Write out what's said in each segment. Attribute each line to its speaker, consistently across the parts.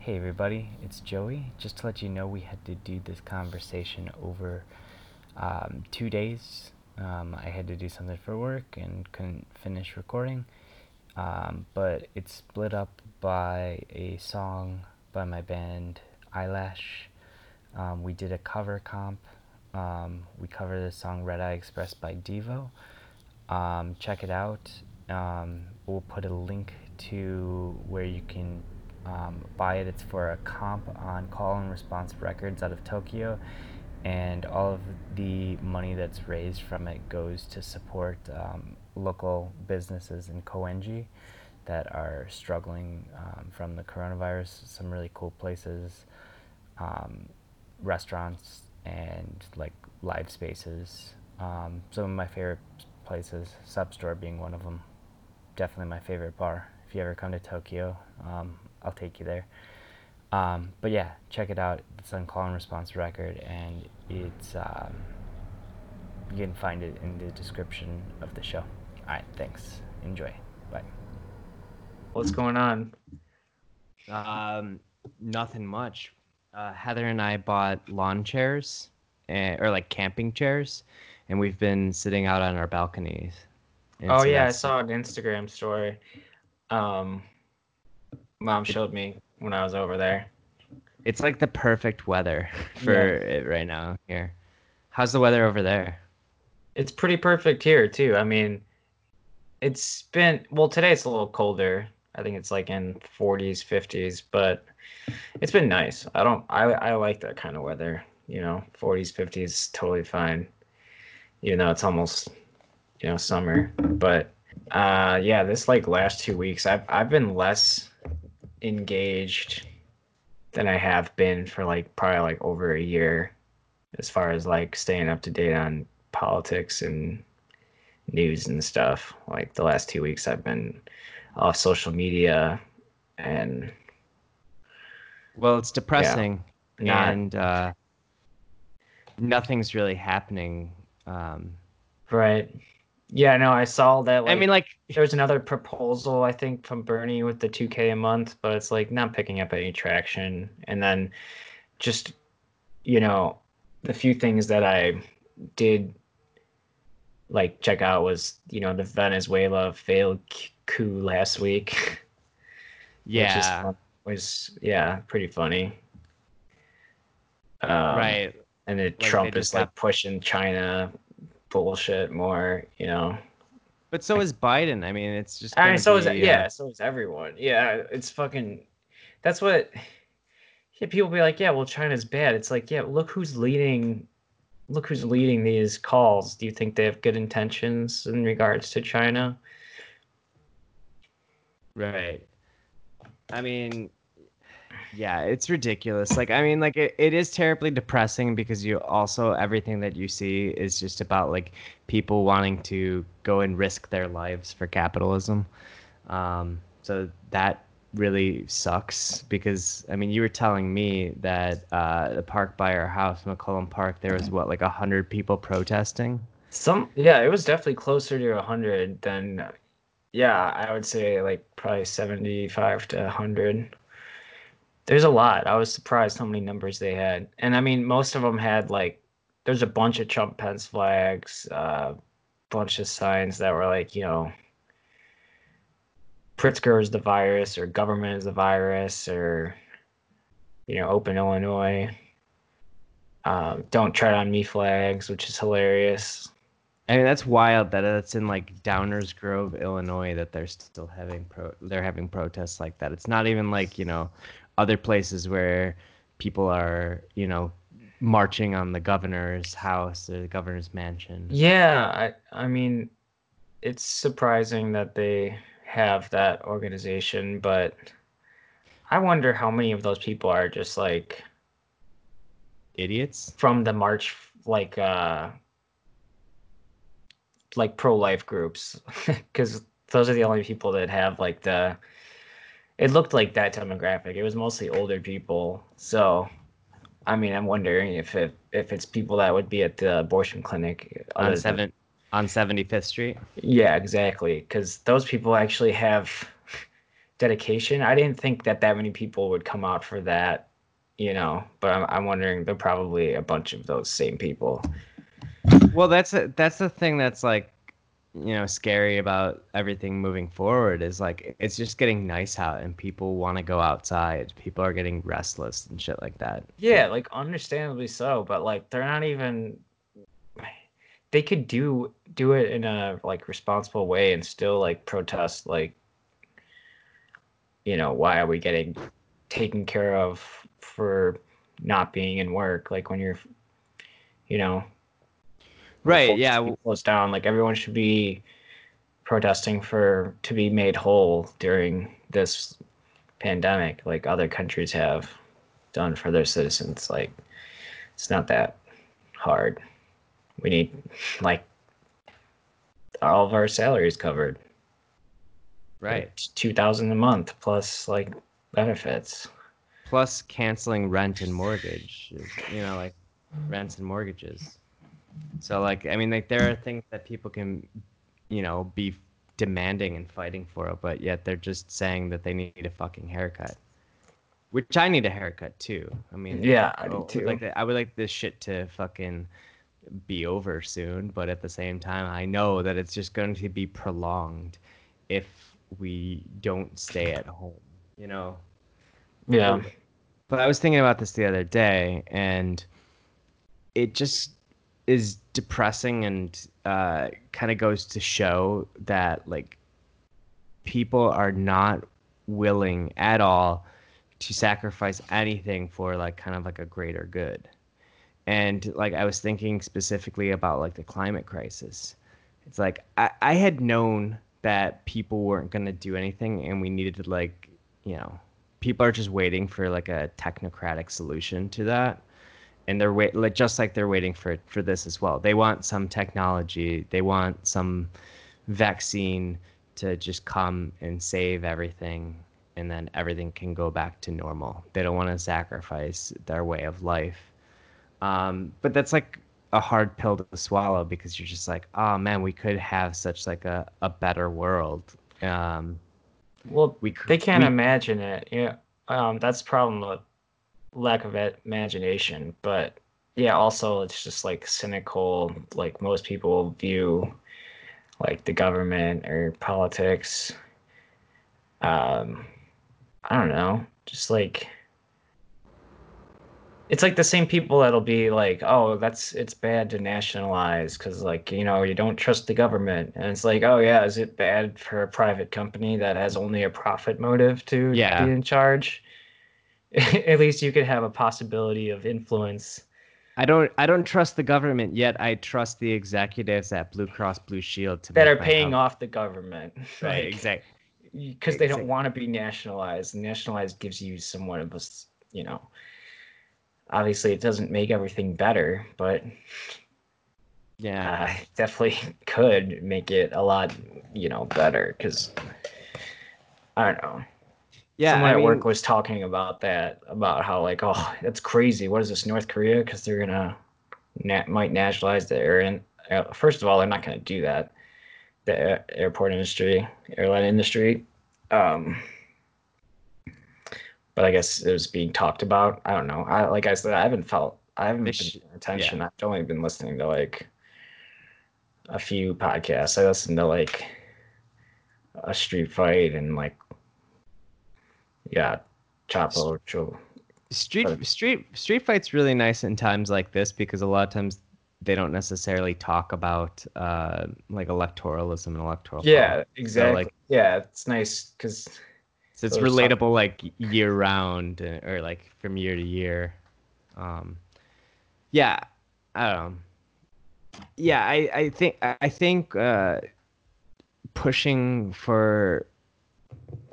Speaker 1: Hey everybody, it's Joey. Just to let you know, we had to do this conversation over um, two days. Um, I had to do something for work and couldn't finish recording, um, but it's split up by a song by my band Eyelash. Um, we did a cover comp. Um, we covered the song Red Eye Express by Devo. Um, check it out. We'll put a link to where you can um, buy it. It's for a comp on Call and Response Records out of Tokyo, and all of the money that's raised from it goes to support um, local businesses in Koenji that are struggling um, from the coronavirus. Some really cool places, um, restaurants, and like live spaces. Um, some of my favorite places, Substore being one of them. Definitely my favorite bar. If you ever come to Tokyo, um, I'll take you there. Um, but yeah, check it out. It's on Call and Response Record, and it's um, you can find it in the description of the show. All right, thanks. Enjoy. Bye.
Speaker 2: What's going on?
Speaker 3: Um, nothing much. Uh, Heather and I bought lawn chairs, and, or like camping chairs, and we've been sitting out on our balconies. And
Speaker 2: oh
Speaker 3: so
Speaker 2: yeah, I saw an Instagram story. Um, mom showed me when I was over there.
Speaker 3: It's like the perfect weather for
Speaker 2: Yeah.
Speaker 3: it right now here. How's the weather over there?
Speaker 2: It's pretty perfect here too. I mean, it's been well today. It's a little colder. I think it's like in 40s, 50s, but it's been nice. I don't. I I like that kind of weather. You know, 40s, 50s, totally fine. You know, it's almost you know summer, but uh, yeah, this like last two weeks, I've I've been less engaged than I have been for like probably like over a year, as far as like staying up to date on politics and news and stuff. Like the last two weeks, I've been off social media and
Speaker 3: Well, it's depressing,
Speaker 2: not
Speaker 3: and uh, nothing's really happening. Um,
Speaker 2: right. Yeah, no, I saw that. Like,
Speaker 3: I mean, like,
Speaker 2: there was another proposal I think from Bernie with the 2K a month, but it's like not picking up any traction. And then just you know, the few things that I did like check out was you know the Venezuela failed coup last week. which is
Speaker 3: yeah,
Speaker 2: fun- was yeah pretty funny. Um,
Speaker 3: right.
Speaker 2: and then
Speaker 3: they
Speaker 2: Trump is like
Speaker 3: got-
Speaker 2: pushing China bullshit more, you know.
Speaker 3: But so is Biden. I mean, it's just.
Speaker 2: I mean, so is
Speaker 3: be, uh,
Speaker 2: yeah, so is everyone. Yeah, it's fucking. That's what. Yeah, people be like, yeah, well, China's bad. It's like, yeah, look who's leading. Look who's leading these calls. Do you think they have good intentions in regards to China?
Speaker 3: Right. I mean, yeah, it's ridiculous. Like, I mean, like it, it is terribly depressing because you also everything that you see is just about like people wanting to go and risk their lives for capitalism. Um, so that really sucks because I mean, you were telling me that uh, the park by our house, McCollum Park, there was what like a hundred people protesting.
Speaker 2: Some, yeah, it was definitely closer to a hundred than, yeah, I would say like probably seventy-five to a hundred. There's a lot. I was surprised how many numbers they had, and I mean, most of them had like, there's a bunch of Trump Pence flags, uh, bunch of signs that were like, you know, Pritzker is the virus, or government is the virus, or, you know, open Illinois. Um, don't tread on me flags, which is hilarious.
Speaker 3: I mean, that's wild that it's in like Downers Grove, Illinois, that they're still having pro they're having protests like that. It's not even like, you know, other places where people are, you know, marching on the governor's house or the governor's mansion.
Speaker 2: Yeah, I I mean, it's surprising that they have that organization, but I wonder how many of those people are just like
Speaker 3: Idiots.
Speaker 2: from the march like uh like pro-life groups because those are the only people that have like the it looked like that demographic it was mostly older people so i mean i'm wondering if it if it's people that would be at the abortion clinic
Speaker 3: On seven on 75th Street.
Speaker 2: yeah exactly because those people actually have dedication. I didn't think that that many people would come out for that, you know. But I'm I'm wondering they're probably a bunch of those same people.
Speaker 3: Well, that's a, that's the thing that's like, you know, scary about everything moving forward is like it's just getting nice out and people want to go outside. People are getting restless and shit like that.
Speaker 2: Yeah, like understandably so, but like they're not even they could do do it in a like responsible way and still like protest like you know, why are we getting taken care of for not being in work like when you're you know
Speaker 3: Right, yeah,
Speaker 2: closed down. Like everyone should be protesting for to be made whole during this pandemic, like other countries have done for their citizens. Like it's not that hard. We need like all of our salaries covered.
Speaker 3: Right.
Speaker 2: Two thousand a month plus like benefits.
Speaker 3: Plus canceling rent and mortgage, you know, like rents and mortgages. So like I mean like there are things that people can you know be demanding and fighting for but yet they're just saying that they need a fucking haircut. Which I need a haircut too. I mean
Speaker 2: Yeah, I
Speaker 3: I
Speaker 2: do too.
Speaker 3: like I would like this shit to fucking be over soon, but at the same time I know that it's just going to be prolonged if we don't stay at home, you know.
Speaker 2: Yeah.
Speaker 3: But I was thinking about this the other day, and it just is depressing and uh, kind of goes to show that like people are not willing at all to sacrifice anything for like kind of like a greater good. And like I was thinking specifically about like the climate crisis. It's like I, I had known that people weren't gonna do anything and we needed to like, you know, people are just waiting for like a technocratic solution to that and they're wait like just like they're waiting for for this as well. They want some technology. They want some vaccine to just come and save everything and then everything can go back to normal. They don't want to sacrifice their way of life. Um, but that's like a hard pill to swallow because you're just like oh man we could have such like a, a better world. Um,
Speaker 2: Well,
Speaker 3: we
Speaker 2: they can't
Speaker 3: we-
Speaker 2: imagine it. Yeah, um, that's the problem with lack of imagination. But yeah, also it's just like cynical. Like most people view like the government or politics. Um, I don't know, just like it's like the same people that'll be like, "Oh, that's it's bad to nationalize because like you know you don't trust the government," and it's like, "Oh yeah, is it bad for a private company that has only a profit motive to
Speaker 3: Yeah.
Speaker 2: be in charge?" At least you could have a possibility of influence.
Speaker 3: I don't I don't trust the government yet. I trust the executives at Blue Cross Blue Shield to
Speaker 2: that are paying off the government,
Speaker 3: Right, exactly.
Speaker 2: Because they don't want to be nationalized. Nationalized gives you somewhat of a you know. Obviously, it doesn't make everything better, but
Speaker 3: Yeah.
Speaker 2: uh, definitely could make it a lot, you know, better. Because I don't know.
Speaker 3: Yeah.
Speaker 2: Someone
Speaker 3: I
Speaker 2: at
Speaker 3: mean,
Speaker 2: work was talking about that, about how like, oh, that's crazy. What is this, North Korea? Because they're gonna na- might nationalize the air. And uh, first of all, they're not gonna do that. The air- airport industry, airline industry. Um, but I guess it was being talked about. I don't know. I like I said, I haven't felt. I haven't been paying attention. I've only been listening to like a few podcasts. I listened to like a street fight and like yeah, Chapo. Cho-
Speaker 3: street
Speaker 2: but-
Speaker 3: street street fights really nice in times like this because a lot of times they don't necessarily talk about uh like electoralism and electoral
Speaker 2: Yeah, exactly.
Speaker 3: like-
Speaker 2: yeah, it's nice because
Speaker 3: So it's
Speaker 2: So
Speaker 3: relatable like year round uh, or like from year to year. Um, yeah, I don't know. Yeah, I, I think I I think uh, pushing for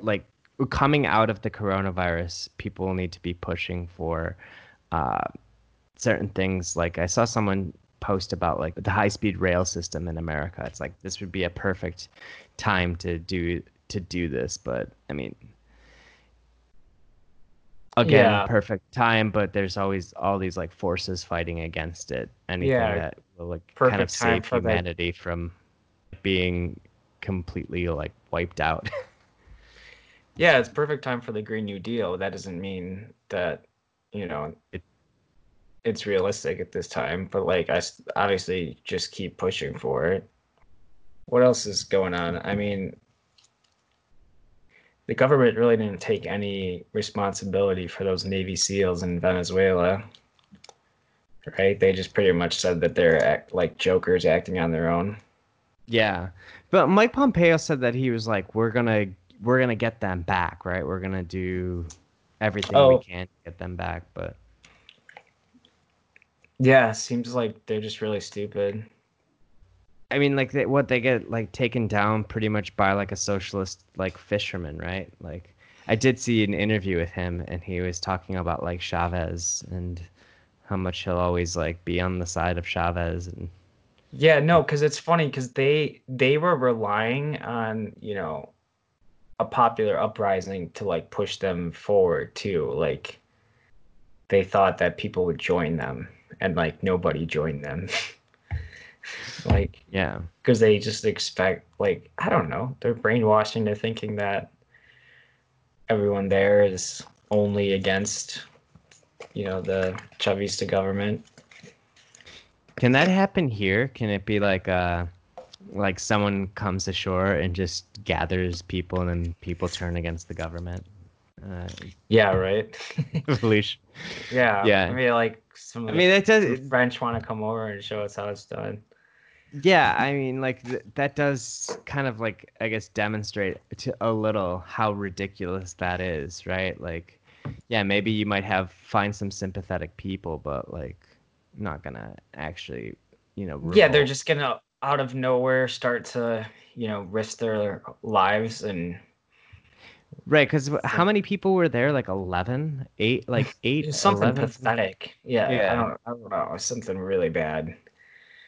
Speaker 3: like coming out of the coronavirus, people need to be pushing for uh, certain things. Like I saw someone post about like the high speed rail system in America. It's like this would be a perfect time to do to do this, but I mean again
Speaker 2: Yeah.
Speaker 3: perfect time but there's always all these like forces fighting against it anything
Speaker 2: Yeah.
Speaker 3: that will like kind of save
Speaker 2: for the-
Speaker 3: humanity from being completely like wiped out
Speaker 2: Yeah, it's perfect time for the Green New Deal. That doesn't mean that, you know,
Speaker 3: It-
Speaker 2: it's realistic at this time, but like I obviously just keep pushing for it. What else is going on? I mean, the government really didn't take any responsibility for those Navy SEALs in Venezuela. Right? They just pretty much said that they're act, like jokers acting on their own.
Speaker 3: Yeah, but Mike Pompeo said that he was like, "We're gonna we're gonna get them back, right? We're gonna do everything
Speaker 2: Oh.
Speaker 3: we can to get them back." But
Speaker 2: Yeah, seems like they're just really stupid.
Speaker 3: I mean, like they, what they get like taken down pretty much by like a socialist like fisherman, right? Like I did see an interview with him, and he was talking about like Chavez and how much he'll always like be on the side of Chavez and
Speaker 2: Yeah, no, because it's funny because they they were relying on you know a popular uprising to like push them forward too. Like they thought that people would join them, and like nobody joined them. like
Speaker 3: yeah,
Speaker 2: because they just expect like I don't know, they're brainwashing. They're thinking that everyone there is only against you know the Chavista government.
Speaker 3: Can that happen here? Can it be like uh like someone comes ashore and just gathers people and then people turn against the government? Uh,
Speaker 2: Yeah, right. Yeah.
Speaker 3: Yeah.
Speaker 2: I mean, like some of
Speaker 3: I mean, that
Speaker 2: the
Speaker 3: does.
Speaker 2: French want to come over and show us how it's done.
Speaker 3: Yeah, I mean, like th- that does kind of like I guess demonstrate to a little how ridiculous that is, right? Like, yeah, maybe you might have find some sympathetic people, but like, not gonna actually, you know.
Speaker 2: Yeah, they're just gonna out of nowhere start to, you know, risk their lives and
Speaker 3: right. Because how many people were there? Like 11, 8, like eight,
Speaker 2: something
Speaker 3: 11?
Speaker 2: pathetic. Yeah,
Speaker 3: Yeah.
Speaker 2: I don't, I don't know, something really bad.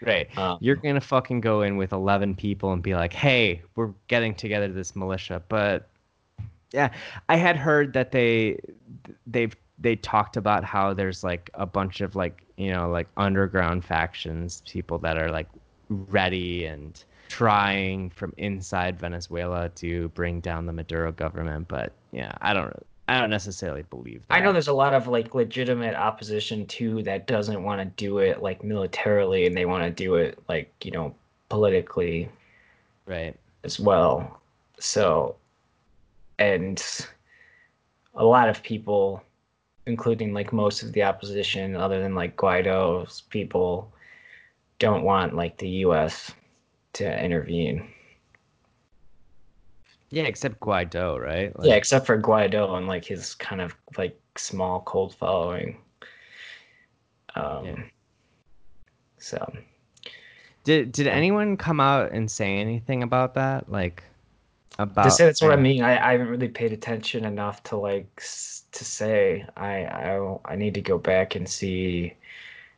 Speaker 3: Right.
Speaker 2: Um,
Speaker 3: You're gonna fucking go in with eleven people and be like, "Hey, we're getting together this militia." But yeah, I had heard that they they've they talked about how there's like a bunch of like you know like underground factions, people that are like ready and trying from inside Venezuela to bring down the Maduro government. But yeah, I don't I don't necessarily believe that.
Speaker 2: I know there's a lot of like legitimate opposition too that doesn't want to do it like militarily and they want to do it like, you know, politically
Speaker 3: right.
Speaker 2: as well. So, and a lot of people, including like most of the opposition, other than like Guaido's people, don't want like the U.S. to intervene.
Speaker 3: Yeah, except Guaido, right?
Speaker 2: yeah, except for Guaido and like his kind of like small cold following. Um,
Speaker 3: Yeah.
Speaker 2: So
Speaker 3: Did did anyone come out and say anything about that? Like about
Speaker 2: to say that's what I mean. I, I haven't really paid attention enough to like s- to say. I I I need to go back and see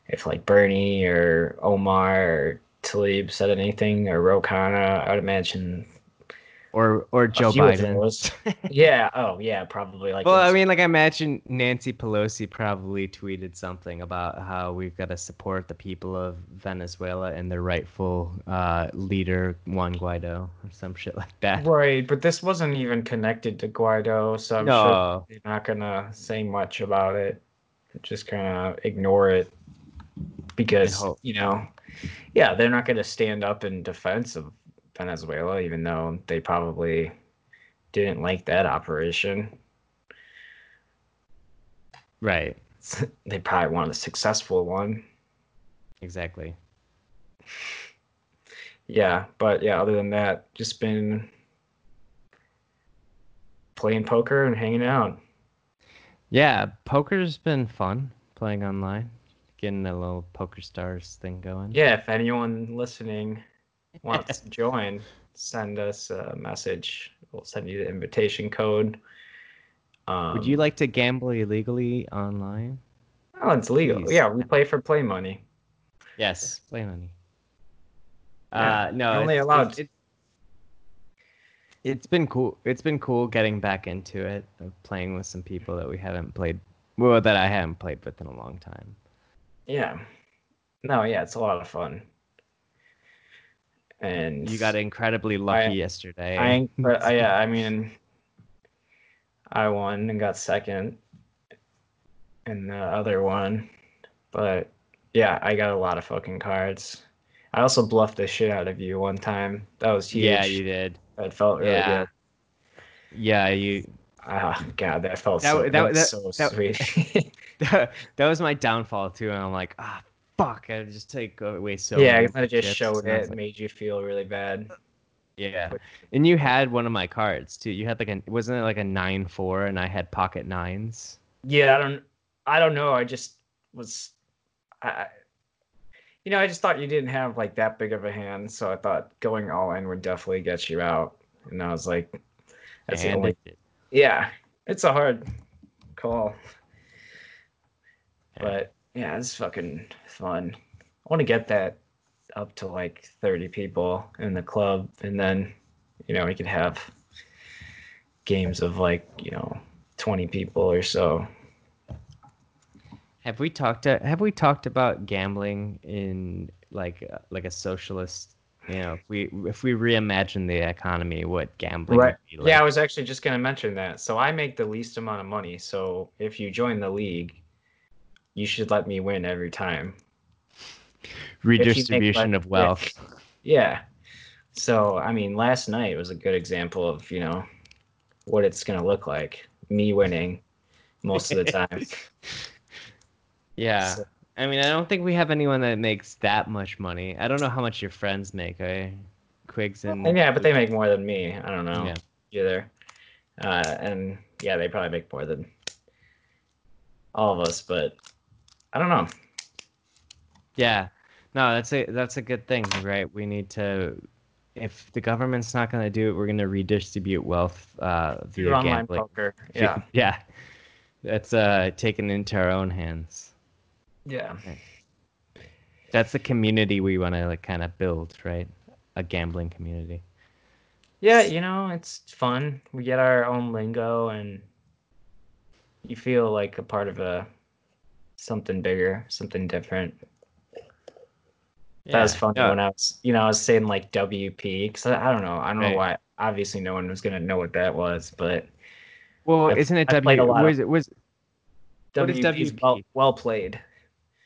Speaker 2: if like Bernie or Omar or Tlaib said anything or Ro Khanna. I would imagine
Speaker 3: or or Joe Biden.
Speaker 2: those. yeah. Oh yeah. Probably like.
Speaker 3: Well, I mean, like I imagine Nancy Pelosi probably tweeted something about how we've got to support the people of Venezuela and their rightful uh, leader Juan Guaido or some shit like that.
Speaker 2: Right, but this wasn't even connected to Guaido, so I'm sure they're not gonna say much about it. Just kind of ignore it because you know, yeah, they're not gonna stand up in defense of Venezuela, even though they probably didn't like that operation.
Speaker 3: right,
Speaker 2: they probably want a successful one.
Speaker 3: exactly.
Speaker 2: Yeah, but yeah, other than that, just been playing poker and hanging out.
Speaker 3: Yeah, poker's been fun playing online, getting a little Poker Stars thing going.
Speaker 2: Yeah, if anyone listening wants to join, send us a message. We'll send you the invitation code. Um,
Speaker 3: Would you like to gamble illegally online?
Speaker 2: Oh, it's legal.
Speaker 3: please?
Speaker 2: Yeah, we play for play money.
Speaker 3: Yes, play money.
Speaker 2: Yeah,
Speaker 3: Uh, no,
Speaker 2: only
Speaker 3: it's-
Speaker 2: allowed-
Speaker 3: It's, it's, it's been cool. It's been cool getting back into it, playing with some people that we haven't played, well, that I haven't played with in a long time.
Speaker 2: Yeah. No, yeah, it's a lot of fun. And
Speaker 3: You got incredibly lucky yesterday.
Speaker 2: I, I, yeah, I mean, I won and got second in the other one. But yeah, I got a lot of fucking cards. I also bluffed the shit out of you one time. That was huge.
Speaker 3: Yeah, you did.
Speaker 2: That felt really
Speaker 3: Yeah.
Speaker 2: good.
Speaker 3: Yeah, you.
Speaker 2: Ah, God, that felt
Speaker 3: That
Speaker 2: so, that,
Speaker 3: that-
Speaker 2: was
Speaker 3: that-
Speaker 2: so
Speaker 3: that-
Speaker 2: sweet.
Speaker 3: that was my downfall too, and I'm like, ah, fuck! I just take away so.
Speaker 2: yeah, you might have just showed
Speaker 3: I
Speaker 2: it,
Speaker 3: like,
Speaker 2: made you feel really bad.
Speaker 3: yeah, and you had one of my cards too. You had like a wasn't it like a nine four, and I had pocket nines.
Speaker 2: Yeah, I don't, I don't know. I just was, I, I- you know, I just thought you didn't have like that big of a hand, so I thought going all in would definitely get you out. And I was like, that's the only,
Speaker 3: it
Speaker 2: yeah, it's a hard call. But yeah, it's fucking fun. I want to get that up to like 30 people in the club, and then, you know, we could have games of like, you know, 20 people or so.
Speaker 3: Have we talked? To, have we talked about gambling in like uh, like a socialist? You know, if we if we reimagine the economy, what gambling
Speaker 2: Right.
Speaker 3: would be like?
Speaker 2: Yeah, I was actually just going to mention that. So I make the least amount of money. So if you join the league, you should let me win every time.
Speaker 3: redistribution of wealth.
Speaker 2: Yeah. So, I mean, last night was a good example of, you know, what it's going to look like. Me winning most of the time.
Speaker 3: Yeah.
Speaker 2: So-
Speaker 3: I mean, I don't think we have anyone that makes that much money. I don't know how much your friends make, eh? Quigs and
Speaker 2: And yeah, but they make more than me. I don't know
Speaker 3: Yeah.
Speaker 2: either. Uh, and yeah, they probably make more than all of us, but I don't know.
Speaker 3: Yeah. No, that's a that's a good thing, right? We need to if the government's not going to do it, we're going to redistribute wealth uh via
Speaker 2: online
Speaker 3: gambling.
Speaker 2: poker. Yeah.
Speaker 3: Yeah. That's uh taken into our own hands.
Speaker 2: Yeah.
Speaker 3: That's the community we want to like kind of build, right? A gambling community.
Speaker 2: Yeah, you know, it's fun. We get our own lingo and you feel like a part of a something bigger, something different. That was
Speaker 3: Yeah.
Speaker 2: funny
Speaker 3: No,
Speaker 2: when I was, you know, I was saying like WP because I, I don't know, I don't
Speaker 3: Right.
Speaker 2: know why. Obviously, no one was gonna know what that was, but
Speaker 3: well,
Speaker 2: I've-
Speaker 3: isn't it
Speaker 2: I've
Speaker 3: W? Was it was What is
Speaker 2: WP well, well played.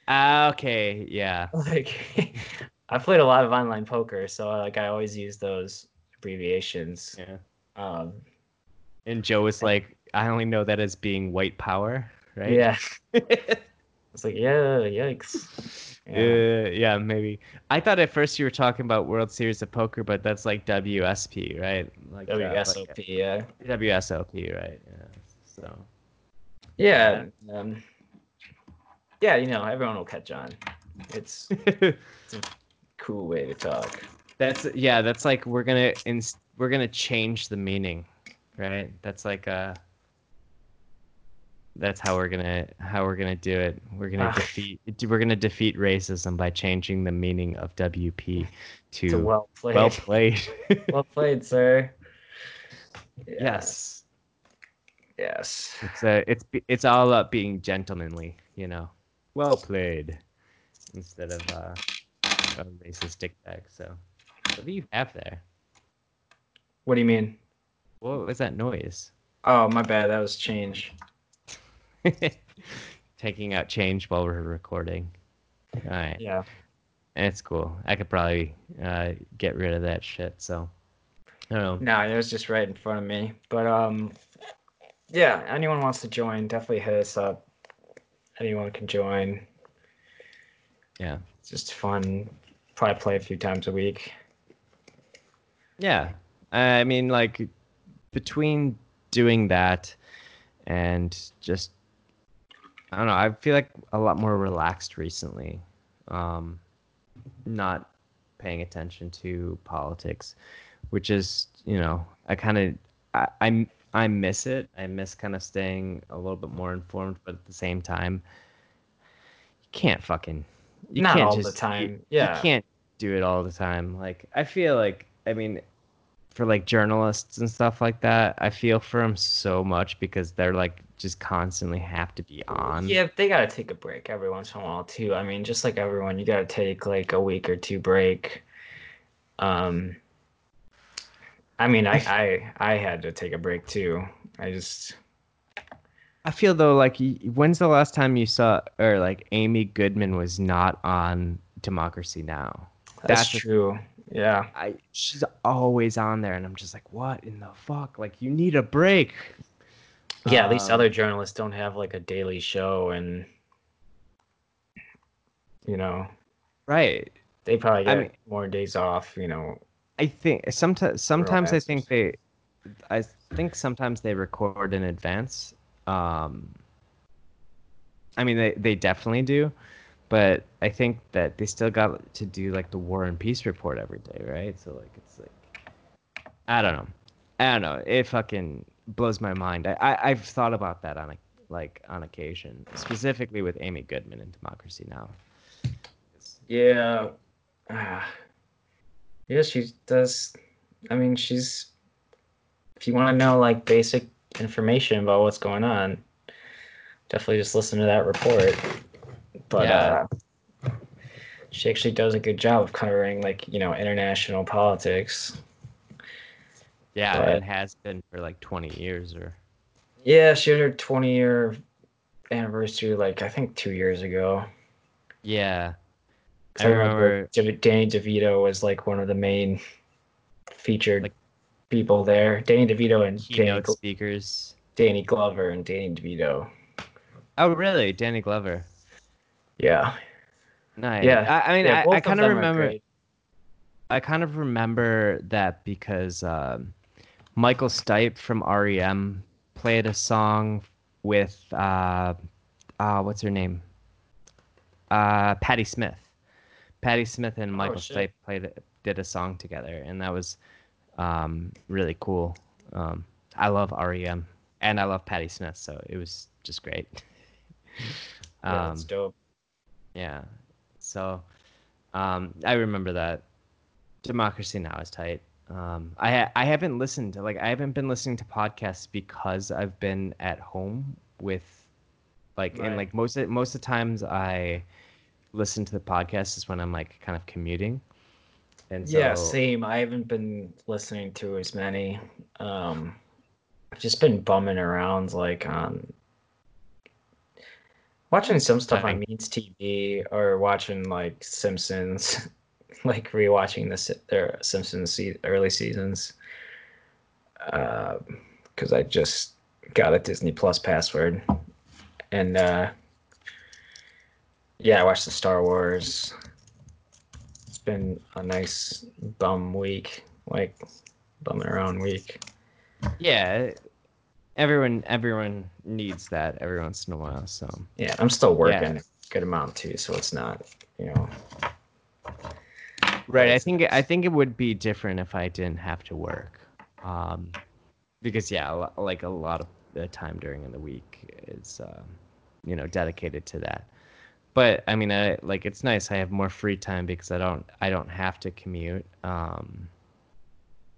Speaker 3: ah okay? Yeah.
Speaker 2: Like, I played a lot of online poker, so like I always use those abbreviations.
Speaker 3: Yeah.
Speaker 2: Um,
Speaker 3: And Joe was like, I only know that as being white power, right?
Speaker 2: Yeah, it's like yeah, yikes.
Speaker 3: Yeah. yeah, maybe. I thought at first you were talking about World Series of Poker, but that's like WSP, right? Like uh, like,
Speaker 2: yeah.
Speaker 3: WSOP, right? Yeah. So.
Speaker 2: Yeah. Um, yeah, you know, everyone will catch on. It's a cool way to talk.
Speaker 3: that's yeah. That's like we're gonna ins- we're gonna change the meaning, right? That's like uh That's how we're gonna how we're gonna do it. We're gonna
Speaker 2: Ah.
Speaker 3: defeat we're gonna defeat racism by changing the meaning of WP to
Speaker 2: a well played.
Speaker 3: well
Speaker 2: Well,
Speaker 3: played.
Speaker 2: played, sir. Yeah.
Speaker 3: yes.
Speaker 2: Yes.
Speaker 3: It's uh, it's it's all about being gentlemanly, you know. Well played, instead of uh, a racist dickbag. So, what do you have there?
Speaker 2: What do you mean?
Speaker 3: What was that noise?
Speaker 2: Oh, my bad. That was change.
Speaker 3: Taking out change while we're recording. All right,
Speaker 2: Yeah.
Speaker 3: it's cool. I could probably uh, get rid of that shit. So, I don't know.
Speaker 2: No, it was just right in front of me. But um, yeah. Anyone wants to join? Definitely hit us up. Anyone can join.
Speaker 3: Yeah.
Speaker 2: It's just fun. Probably play a few times a week.
Speaker 3: Yeah. I mean, like, between doing that and just, I don't know, I feel like a lot more relaxed recently. Um, not paying attention to politics, which is, you know, I kind of, I, I, I miss it. I miss kind of staying a little bit more informed, but at the same time, you can't fucking, you
Speaker 2: Not
Speaker 3: can't
Speaker 2: all
Speaker 3: just,
Speaker 2: the time.
Speaker 3: you-
Speaker 2: yeah.
Speaker 3: you can't do it all the time. Like I feel like I mean for like journalists and stuff like that, I feel for them so much because they're like just constantly have to be on.
Speaker 2: Yeah, they gotta take a break every once in a while too. I mean, just like everyone, you gotta take like a week or two break. Um, I mean, I I I had to take a break too. I just
Speaker 3: I feel though like when's the last time you saw or like Amy Goodman was not on Democracy Now?
Speaker 2: That's,
Speaker 3: That's
Speaker 2: true. Yeah.
Speaker 3: I she's always on there, and I'm just like, what in the fuck? Like you need a break.
Speaker 2: Yeah, at least
Speaker 3: Um,
Speaker 2: other journalists don't have like a daily show and you know,
Speaker 3: Right.
Speaker 2: they probably
Speaker 3: I
Speaker 2: get
Speaker 3: mean-
Speaker 2: more days off, you know.
Speaker 3: I think sometimes sometimes I think they I think sometimes they record in advance. Um I mean they, they definitely do, but I think that they still got to do like the war and peace report every day, right? So like it's like I don't know. I don't know. It fucking blows my mind. I, I I've thought about that on a like on occasion, specifically with Amy Goodman in Democracy Now.
Speaker 2: Yeah. Ah. yeah, she does I mean, she's if you want to know like basic information about what's going on, definitely just listen to that report. But
Speaker 3: Yeah.
Speaker 2: uh she actually does a good job of covering like, you know, international politics.
Speaker 3: Yeah,
Speaker 2: But-
Speaker 3: and has been for like 20 years or
Speaker 2: Yeah, she had her 20 year anniversary, like I think two years ago.
Speaker 3: Yeah. I
Speaker 2: I remember
Speaker 3: remember-
Speaker 2: Danny DeVito was like one of the main featured
Speaker 3: Like-
Speaker 2: people there. Danny DeVito and Danny,
Speaker 3: keynote
Speaker 2: Glo-
Speaker 3: speakers.
Speaker 2: Danny Glover and Danny DeVito.
Speaker 3: Oh, really? Danny Glover.
Speaker 2: Yeah,
Speaker 3: Nice.
Speaker 2: Yeah,
Speaker 3: I, I mean,
Speaker 2: yeah.
Speaker 3: I, I kind of remember. I kind of remember that because um, Michael Stipe from REM played a song with uh, uh, what's her name? Uh, Patti Smith. Patti Smith and Michael
Speaker 2: shit.
Speaker 3: Stipe played did a song together, and that was um, really cool. Um, I love REM and I love Patti Smith, so it was just great.
Speaker 2: Yeah,
Speaker 3: um,
Speaker 2: that's dope.
Speaker 3: Yeah. So um, I remember that. Democracy Now is tight. Um, I ha- I haven't listened to like I haven't been listening to podcasts because I've been at home with like and like most of, most of the times I listen to the podcast is when I'm like kind of commuting. And so
Speaker 2: yeah, same. I haven't been listening to as many. Um, I've just been bumming around like on watching some stuff on. Means TV or watching like Simpsons, like rewatching the their Simpsons se- early seasons. Because I just got a Disney Plus password, and uh, yeah, I watched the Star Wars. It's been a nice bum week, like bumming around week.
Speaker 3: yeah, everyone everyone needs that every once in a while. So
Speaker 2: Yeah, I'm still working
Speaker 3: Yeah.
Speaker 2: a good amount too, so it's not, you know.
Speaker 3: Right. I think I think it would be different if I didn't have to work, um, because yeah, like a lot of the time during the week is, um, you know, dedicated to that. But I mean, I like it's nice. I have more free time because I don't I don't have to commute. Um,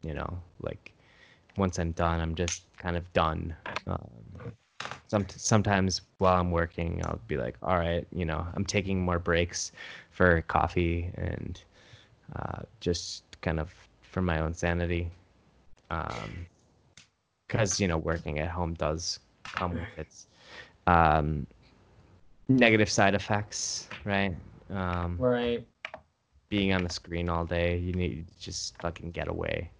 Speaker 3: you know, like once I'm done, I'm just kind of done. Um, some sometimes while I'm working, I'll be like, all right, you know, I'm taking more breaks for coffee and uh, just kind of for my own sanity. Because, you know, working at home does come with its um, negative side effects, right? Um,
Speaker 2: Right.
Speaker 3: being on the screen all day, you need to just fucking get away.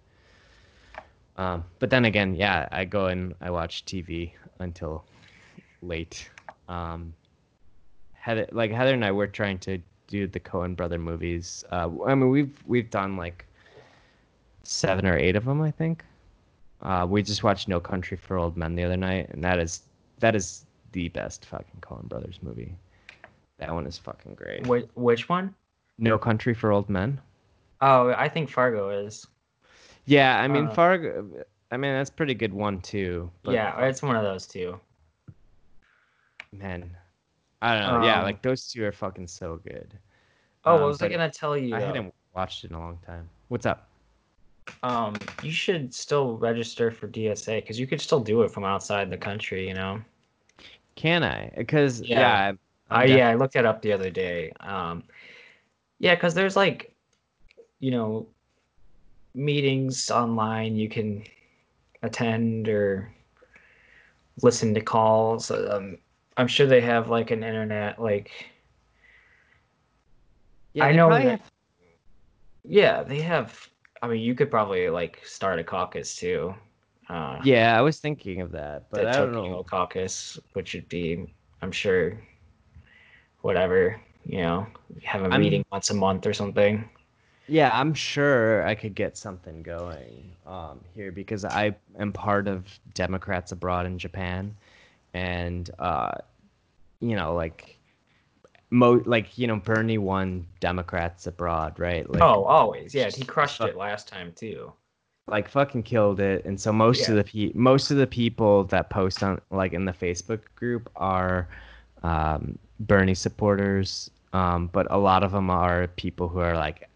Speaker 3: Um, but then again, yeah, I go and I watch TV until late. Um, Heather, like Heather and I, were trying to do the Coen brother movies. Uh, I mean, we've we've done like seven or eight of them, I think. Uh, we just watched No Country for Old Men the other night, and that is that is the best fucking Coen brothers movie. That one is fucking great.
Speaker 2: Which, which one?
Speaker 3: No Country for Old Men.
Speaker 2: Oh, I think Fargo is.
Speaker 3: Yeah, I mean
Speaker 2: Uh,
Speaker 3: Fargo. I mean that's a pretty good one too.
Speaker 2: Yeah, it's one of those two.
Speaker 3: man, I don't know. yeah,
Speaker 2: Um,
Speaker 3: like those two are fucking so good.
Speaker 2: Oh,
Speaker 3: Um,
Speaker 2: what was I gonna tell you?
Speaker 3: I
Speaker 2: though?
Speaker 3: hadn't watched it in a long time. What's up?
Speaker 2: Um, you should still register for DSA because you could still do it from outside the country. You know.
Speaker 3: Can I? Because yeah,
Speaker 2: Yeah.
Speaker 3: I'm- I'm
Speaker 2: I yeah, I looked that up the other day. Um, yeah, because there's like, you know, meetings online you can attend or listen to calls. Um, I'm sure they have like an internet like
Speaker 3: Yeah,
Speaker 2: I
Speaker 3: they
Speaker 2: know that-
Speaker 3: have-
Speaker 2: yeah, they have I mean you could probably like start a caucus too. Uh
Speaker 3: yeah, I was thinking of that, but I don't know.
Speaker 2: caucus, which would be I'm sure whatever, you know, have a
Speaker 3: I'm-
Speaker 2: meeting once a month or something.
Speaker 3: Yeah, I'm sure I could get something going um, here because I am part of Democrats abroad in Japan, and uh, you know, like, mo like you know, Bernie won Democrats abroad, right? Like,
Speaker 2: oh, always. Yeah, he crushed it last time too.
Speaker 3: like fucking killed it. And so most of the pe- most of the people that post on like in the Facebook group are um, Bernie supporters, um, but a lot of them are people who are like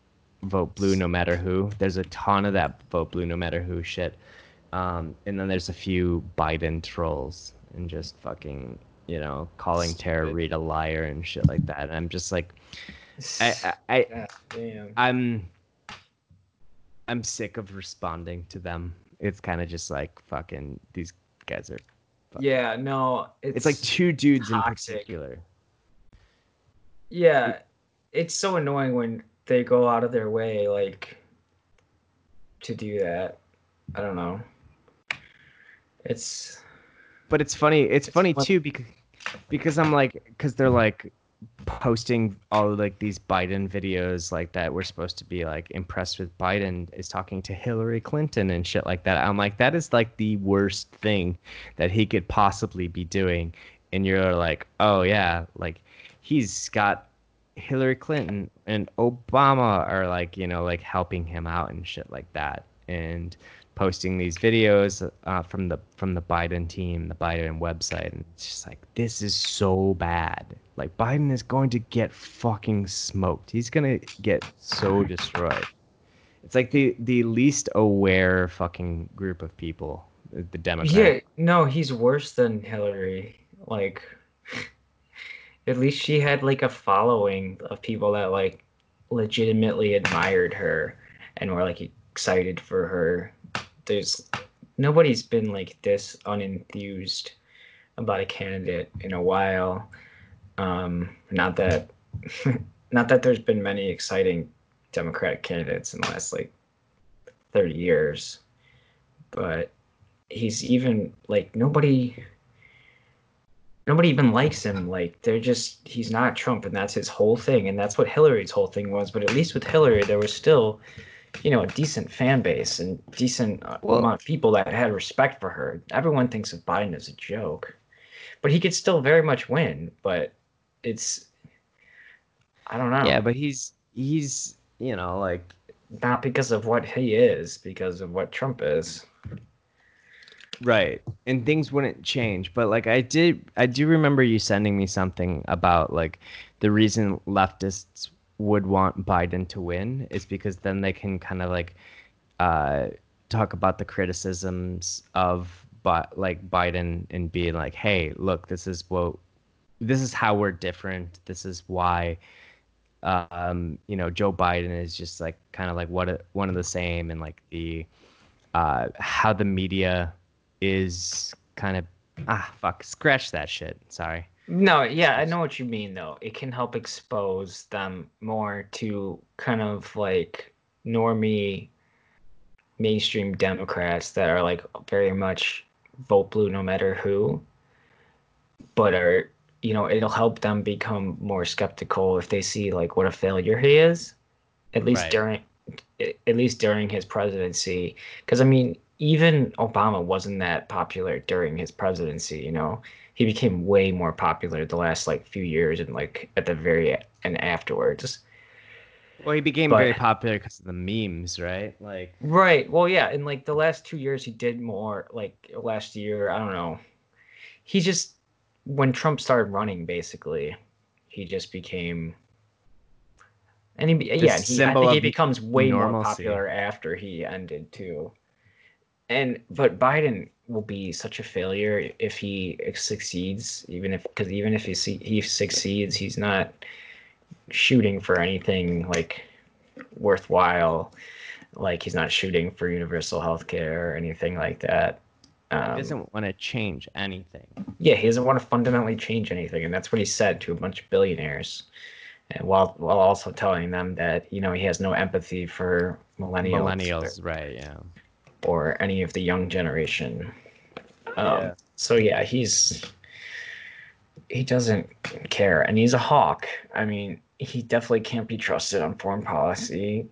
Speaker 3: vote blue no matter who. There's a ton of that vote blue no matter who shit. Um, and then there's a few Biden trolls and just fucking you know calling Tara Reade a liar and shit like that. And I'm just like I I, I
Speaker 2: damn.
Speaker 3: I'm I'm sick of responding to them. It's kind of just like fucking these guys are. fucking-
Speaker 2: Yeah, no, it's,
Speaker 3: It's like two dudes in particular.
Speaker 2: yeah, it's so annoying when they go out of their way like to do that. I don't know. It's
Speaker 3: But it's funny. It's,
Speaker 2: It's
Speaker 3: funny
Speaker 2: fun-
Speaker 3: too because because I'm like because they're like posting all of, like these Biden videos like that. We're supposed to be like impressed with Biden is talking to Hillary Clinton and shit like that. I'm like that is like the worst thing that he could possibly be doing. And you're like, oh yeah, like he's got Hillary Clinton and Obama are like you know like helping him out and shit like that. And posting these videos uh, from the from the Biden team, the Biden website, and it's just like this is so bad. Like Biden is going to get fucking smoked. He's gonna get so destroyed. It's like the the least aware fucking group of people, the the Democrats.
Speaker 2: yeah, no, he's worse than Hillary. Like at least she had like a following of people that like legitimately admired her and were like excited for her. There's nobody's been like this unenthused about a candidate in a while. Um, not that not that there's been many exciting Democratic candidates in the last like 30 years, but he's even like nobody nobody even likes him like they're just he's not trump and that's his whole thing and that's what hillary's whole thing was but at least with hillary there was still you know a decent fan base and decent uh,
Speaker 3: Well-
Speaker 2: amount of people that had respect for her. Everyone thinks of biden as a joke but he could still very much win but it's i don't know.
Speaker 3: Yeah, but he's he's you know like
Speaker 2: not because of what he is because of what trump is
Speaker 3: Right. And things wouldn't change. But like I did I do remember you sending me something about like the reason leftists would want Biden to win is because then they can kind of like uh talk about the criticisms of but like Biden and being like, hey, look, this is what this is how we're different. This is why um, you know, Joe Biden is just like kind of like what a, one of the same and like the uh how the media is kind of ah fuck scratch that shit sorry
Speaker 2: No, yeah, I know what you mean though. It can help expose them more to kind of like normie mainstream Democrats that are like very much vote blue no matter who, but are you know, it'll help them become more skeptical if they see like what a failure he is, at least
Speaker 3: Right.
Speaker 2: during at least during his presidency. Because I mean, even Obama wasn't that popular during his presidency. You know, he became way more popular the last like few years and like at the very and afterwards.
Speaker 3: well he became
Speaker 2: But-
Speaker 3: very popular because of the memes right like
Speaker 2: Right. Well, yeah, in like the last two years, he did more. Like last year, I don't know. He just when Trump started running, basically, he just became. And he, yeah, he, I think he becomes way more popular after he ended too. And but Biden will be such a failure if he succeeds, even if because even if he he succeeds, he's not shooting for anything like worthwhile like he's not shooting for universal health care or anything like that
Speaker 3: he
Speaker 2: Um,
Speaker 3: doesn't want to change anything.
Speaker 2: yeah, he doesn't want to fundamentally change anything, and that's what he said to a bunch of billionaires, and while while also telling them that you know he has no empathy for millennials,
Speaker 3: Millennials, right? Yeah.
Speaker 2: Or any of the young generation. Um,
Speaker 3: Yeah.
Speaker 2: So yeah, he's he doesn't care, and he's a hawk. I mean, he definitely can't be trusted on foreign policy.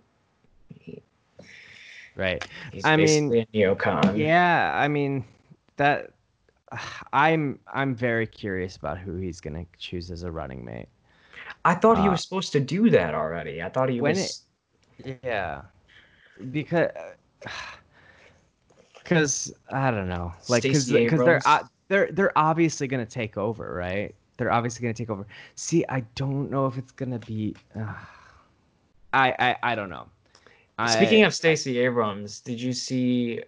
Speaker 3: Right.
Speaker 2: He's
Speaker 3: I mean,
Speaker 2: a neocon.
Speaker 3: Yeah, I mean that I'm I'm very curious about who he's gonna choose as a running mate.
Speaker 2: I thought he
Speaker 3: Uh,
Speaker 2: was supposed to do that already. I thought he
Speaker 3: when
Speaker 2: was.
Speaker 3: Yeah, because because I don't know, like because they're uh, they're they're obviously gonna take over, right? They're obviously gonna take over. See, I don't know if it's gonna be. Uh, I I I don't know.
Speaker 2: Speaking
Speaker 3: I,
Speaker 2: of Stacey Abrams, did you see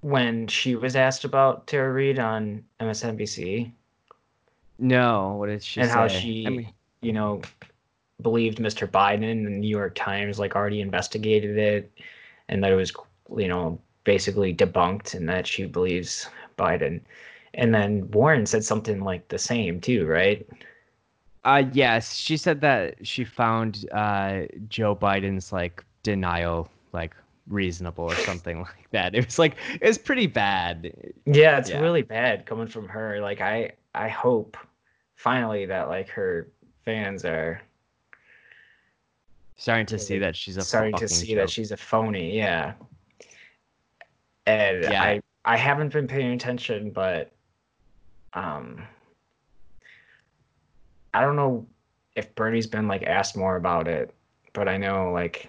Speaker 2: when she was asked about Tara Reade on MSNBC
Speaker 3: no, what did she
Speaker 2: and
Speaker 3: say?
Speaker 2: how she,
Speaker 3: I mean,
Speaker 2: you know, believed Mr. Biden and the New York Times like already investigated it and that it was, you know, basically debunked and that she believes Biden. And then Warren said something like the same too, right?
Speaker 3: Uh, yes, she said that she found uh, Joe Biden's like denial like reasonable or something like that. It was like it was pretty bad.
Speaker 2: Yeah, it's
Speaker 3: Yeah.
Speaker 2: really bad coming from her. Like I I hope finally that like her fans are
Speaker 3: Starting to see that she's a
Speaker 2: starting to see
Speaker 3: joke.
Speaker 2: that she's a phony, yeah. And
Speaker 3: Yeah.
Speaker 2: I I haven't been paying attention, but um I don't know if Bernie's been like asked more about it, but I know like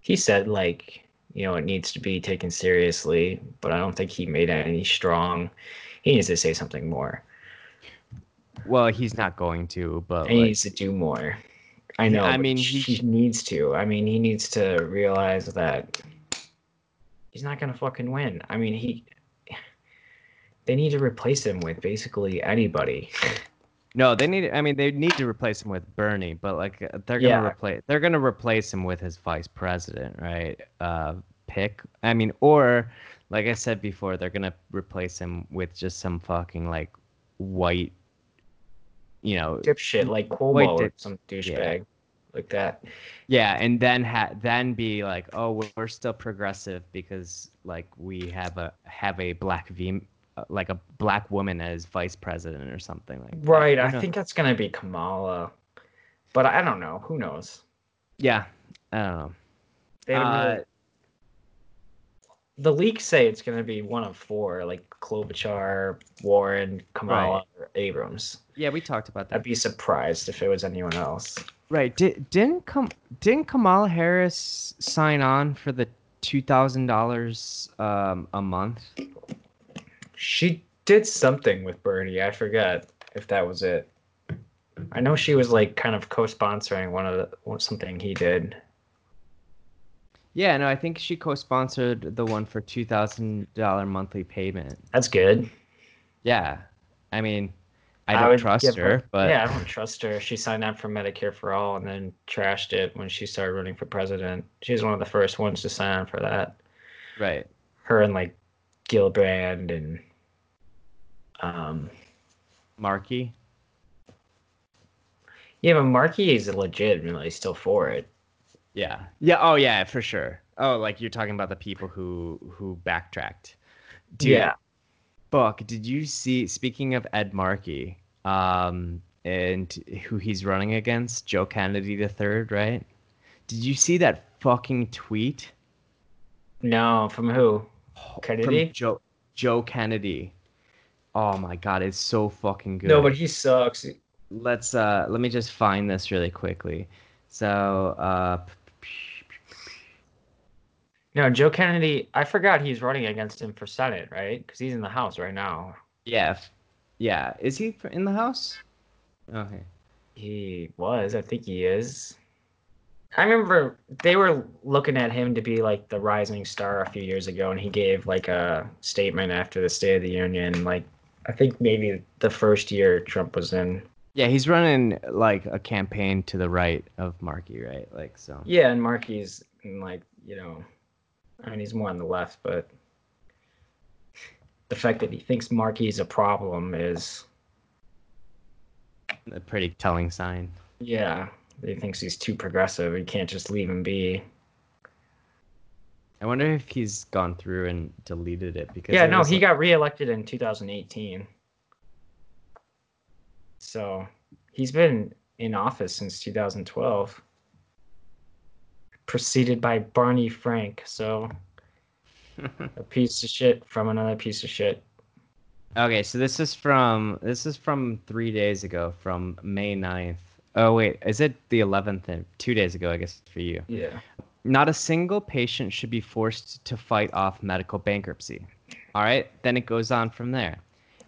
Speaker 2: he said like you know it needs to be taken seriously, but I don't think he made any strong. He needs to say something more.
Speaker 3: Well, he's not going to, but
Speaker 2: he
Speaker 3: like,
Speaker 2: needs to do more. I know.
Speaker 3: I mean,
Speaker 2: he,
Speaker 3: he
Speaker 2: needs to. I mean, he needs to realize that he's not gonna fucking win. I mean, he. They need to replace him with basically anybody.
Speaker 3: no, they need. I mean, they need to replace him with Bernie, but like uh, they're gonna
Speaker 2: Yeah.
Speaker 3: replace. They're gonna replace him with his vice president, right? Uh, pick. I mean, or like I said before, they're gonna replace him with just some fucking like white. You know,
Speaker 2: Dipshit like Cuomo or some douchebag like that.
Speaker 3: Yeah, and then ha- then be like, oh, we're, we're still progressive because like we have a have a black v uh, like a black woman as vice president or something like that.
Speaker 2: Right. I think that's gonna be Kamala, but I don't know. Who knows?
Speaker 3: Yeah, I don't know.
Speaker 2: They don't
Speaker 3: Uh,
Speaker 2: really- The leaks say it's gonna be one of four, like Klobuchar, Warren, Kamala, or Abrams.
Speaker 3: Yeah, we talked about that.
Speaker 2: I'd be surprised if it was anyone else.
Speaker 3: Right? Did didn't come didn't Kamala Harris sign on for the two thousand dollars um a month?
Speaker 2: She did something with Bernie. I forget if that was it. I know she was like kind of co-sponsoring one of the one- something he did.
Speaker 3: Yeah, no, I think she co-sponsored the one for two thousand dollar monthly payment.
Speaker 2: That's good.
Speaker 3: Yeah, I mean, I
Speaker 2: I
Speaker 3: don't
Speaker 2: would
Speaker 3: trust
Speaker 2: give
Speaker 3: her, but
Speaker 2: yeah, I don't trust her. She signed up for Medicare for all and then trashed it when she started running for president. She was one of the first ones to sign up for that.
Speaker 3: right.
Speaker 2: Her and like Gillibrand and um
Speaker 3: Markey.
Speaker 2: yeah, but Markey is legitimately still for it.
Speaker 3: Yeah. Yeah. Oh, yeah, for sure. Oh, like you're talking about the people who who backtracked. Dude,
Speaker 2: Yeah.
Speaker 3: Fuck. Did you see? Speaking of Ed Markey, um, and who he's running against, Joe Kennedy the third, right? Did you see that fucking tweet
Speaker 2: No, from who? Kennedy?
Speaker 3: from Joe Joe Kennedy? Oh my god, it's so fucking good.
Speaker 2: No, but he sucks.
Speaker 3: let's uh let me just find this really quickly. So uh
Speaker 2: No, Joe Kennedy. I forgot he's running against him for Senate, right? Because he's in the House right now.
Speaker 3: yeah, yeah. Is he in the house? Okay.
Speaker 2: He was. I think he is. I remember they were looking at him to be like the rising star a few years ago, and he gave like a statement after the State of the Union. Like, I think maybe the first year Trump was in.
Speaker 3: Yeah, he's running like a campaign to the right of Markey, right? Like so.
Speaker 2: Yeah, and Markey's in, like, you know, I mean, he's more on the left, but the fact that he thinks Markey is a problem is
Speaker 3: A pretty telling sign.
Speaker 2: yeah. He thinks he's too progressive. He can't just leave him be.
Speaker 3: I wonder if he's gone through and deleted it because
Speaker 2: Yeah, no, he
Speaker 3: like-
Speaker 2: got reelected in 2018. So he's been in office since 2012. Preceded by Barney Frank. So a piece of shit from another piece of shit.
Speaker 3: Okay, so this is from this is from three days ago, from May 9th. Oh wait, is it the 11th? and- Two days ago, I guess for you.
Speaker 2: Yeah.
Speaker 3: Not a single patient should be forced to fight off medical bankruptcy. All right, then it goes on from there.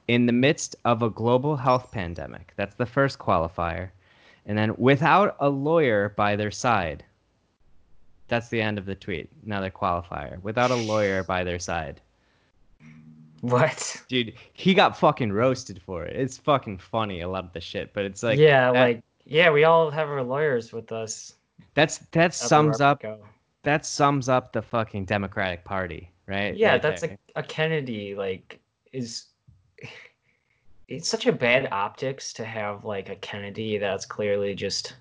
Speaker 3: In the midst of a global health pandemic, that's the first qualifier. And then without a lawyer by their side. That's the end of the tweet. Another qualifier. Without a lawyer by their side.
Speaker 2: What?
Speaker 3: Dude, he got fucking roasted for it. It's fucking funny, a lot of the shit, but it's like
Speaker 2: yeah,
Speaker 3: that-
Speaker 2: like yeah, we all have our lawyers with us.
Speaker 3: that's that sums up that sums up the fucking Democratic Party, right?
Speaker 2: Yeah,
Speaker 3: Right
Speaker 2: that's
Speaker 3: there.
Speaker 2: a, a Kennedy like is it's such a bad optics to have like a Kennedy that's clearly just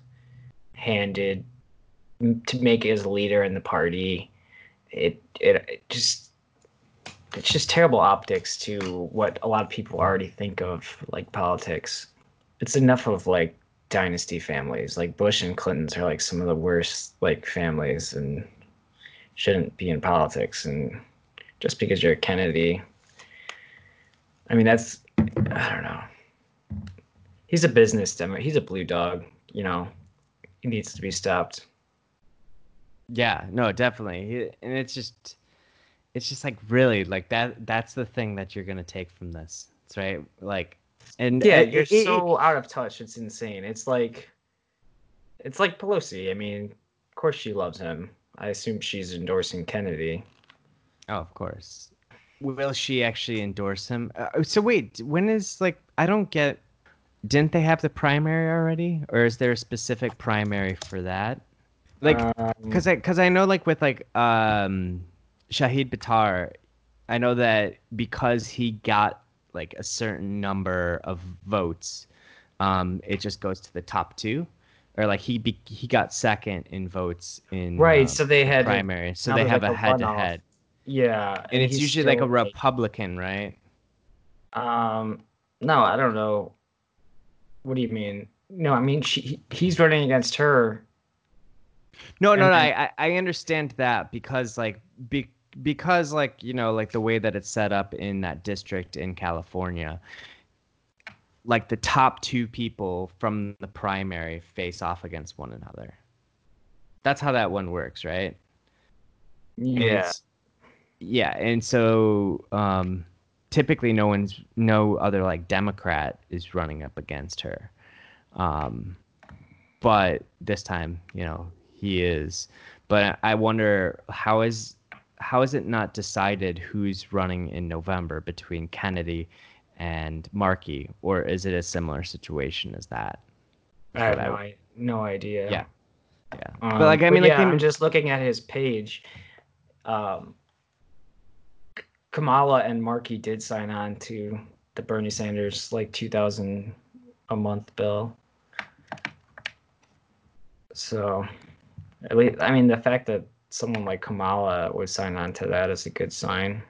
Speaker 2: handed to make it as a leader in the party. It it, it just it's just terrible optics to what a lot of people already think of like politics. It's enough of like dynasty families. Like Bush and Clinton's are like some of the worst like families and shouldn't be in politics and just because you're a Kennedy. I mean, that's I don't know. He's a business demo. He's a blue dog. You know, he needs to be stopped.
Speaker 3: Yeah, no, definitely. And it's just it's just like really like that that's the thing that you're going to take from this. That's right. Like and
Speaker 2: Yeah,
Speaker 3: it-
Speaker 2: you're
Speaker 3: it- it-
Speaker 2: so out of touch. It's insane. It's like, it's like Pelosi. I mean, of course she loves him. I assume she's endorsing Kennedy.
Speaker 3: Oh, of course. Will she actually endorse him? Uh, so wait, when is like I don't get didn't they have the primary already or is there a specific primary for that? Like
Speaker 2: Um,
Speaker 3: because I because I know like with like um Shahid Buttar, I know that because he got like a certain number of votes, um, it just goes to the top two, or like he be, he got second in votes in
Speaker 2: right.
Speaker 3: uh,
Speaker 2: so they had,
Speaker 3: primary, so they have
Speaker 2: like,
Speaker 3: a head to head,
Speaker 2: yeah,
Speaker 3: and it's usually like a Republican, right?
Speaker 2: Um, no, I don't know. What do you mean? No, I mean she. he- He's running against her.
Speaker 3: No, no,
Speaker 2: And
Speaker 3: no. I, I understand that because like be, because like you know like the way that it's set up in that district in California, like the top two people from the primary face off against one another. That's how that one works, right?
Speaker 2: Yeah.
Speaker 3: Yeah, and so um, typically no one's no other like Democrat is running up against her. Um, but this time, you know, he is. But I wonder how is how is it not decided who's running in November between Kennedy and Markey, or is it a similar situation as that?
Speaker 2: I have no, I, no idea.
Speaker 3: Yeah. Yeah,
Speaker 2: Um,
Speaker 3: but like I mean, like
Speaker 2: yeah, I'm just looking at his page. Um, Kamala and Markey did sign on to the Bernie Sanders like 2000 a month bill. So, at least I mean the fact that someone like Kamala would sign on to that is a good sign.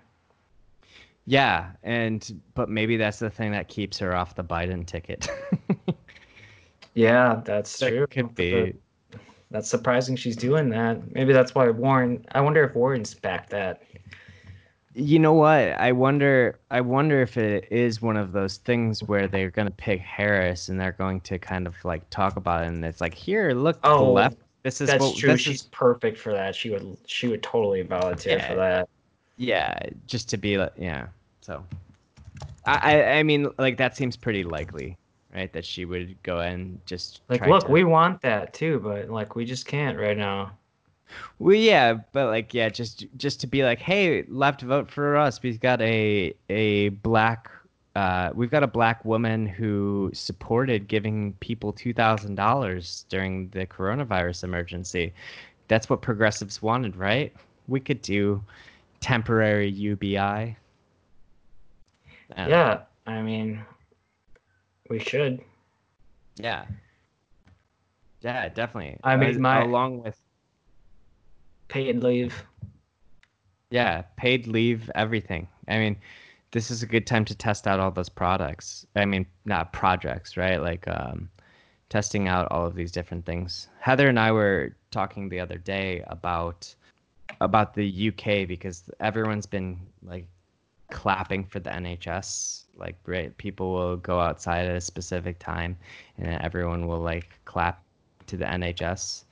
Speaker 3: yeah, and but maybe that's the thing that keeps her off the Biden ticket.
Speaker 2: Yeah, that's
Speaker 3: That
Speaker 2: true.
Speaker 3: could be.
Speaker 2: That's surprising she's doing that. Maybe that's why Warren. I wonder if Warren's back that.
Speaker 3: You know what? I wonder. I wonder if it is one of those things where they're going to pick Harris and they're going to kind of like talk about it, and it's like, here, look, to the
Speaker 2: Oh,
Speaker 3: left. This is
Speaker 2: That's
Speaker 3: what.
Speaker 2: true. She's
Speaker 3: is,
Speaker 2: perfect for that. She would. She would totally volunteer
Speaker 3: Yeah.
Speaker 2: for that.
Speaker 3: yeah, just to be like, yeah. So, I, I, I mean, like that seems pretty likely, right? That she would go and just
Speaker 2: Like, look,
Speaker 3: to-
Speaker 2: we want that too, but like, we just can't right now.
Speaker 3: Well, yeah, but like, yeah, just just to be like, hey, left, vote for us. We've got a a black, uh, we've got a black woman who supported giving people two thousand dollars during the coronavirus emergency. That's what progressives wanted, right? We could do temporary UBI. Yeah.
Speaker 2: Yeah, I mean, we should.
Speaker 3: Yeah. Yeah, definitely.
Speaker 2: I mean, my-
Speaker 3: along with
Speaker 2: Paid leave.
Speaker 3: yeah, paid leave, everything. I mean, this is a good time to test out all those products. I mean, not projects, right? Like um, testing out all of these different things. Heather and I were talking the other day about about the UK because everyone's been like clapping for the NHS. Like, right, people will go outside at a specific time, and everyone will like clap to the NHS.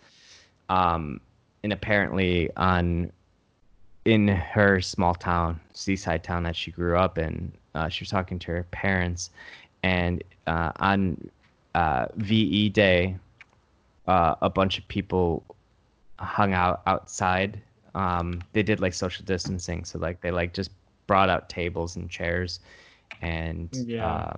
Speaker 3: Um, and apparently, on in her small town, seaside town that she grew up in, uh, she was talking to her parents, and uh, on uh, VE Day, uh, a bunch of people hung out outside. Um, they did like social distancing, so like they like just brought out tables and chairs, and
Speaker 2: Yeah.
Speaker 3: uh,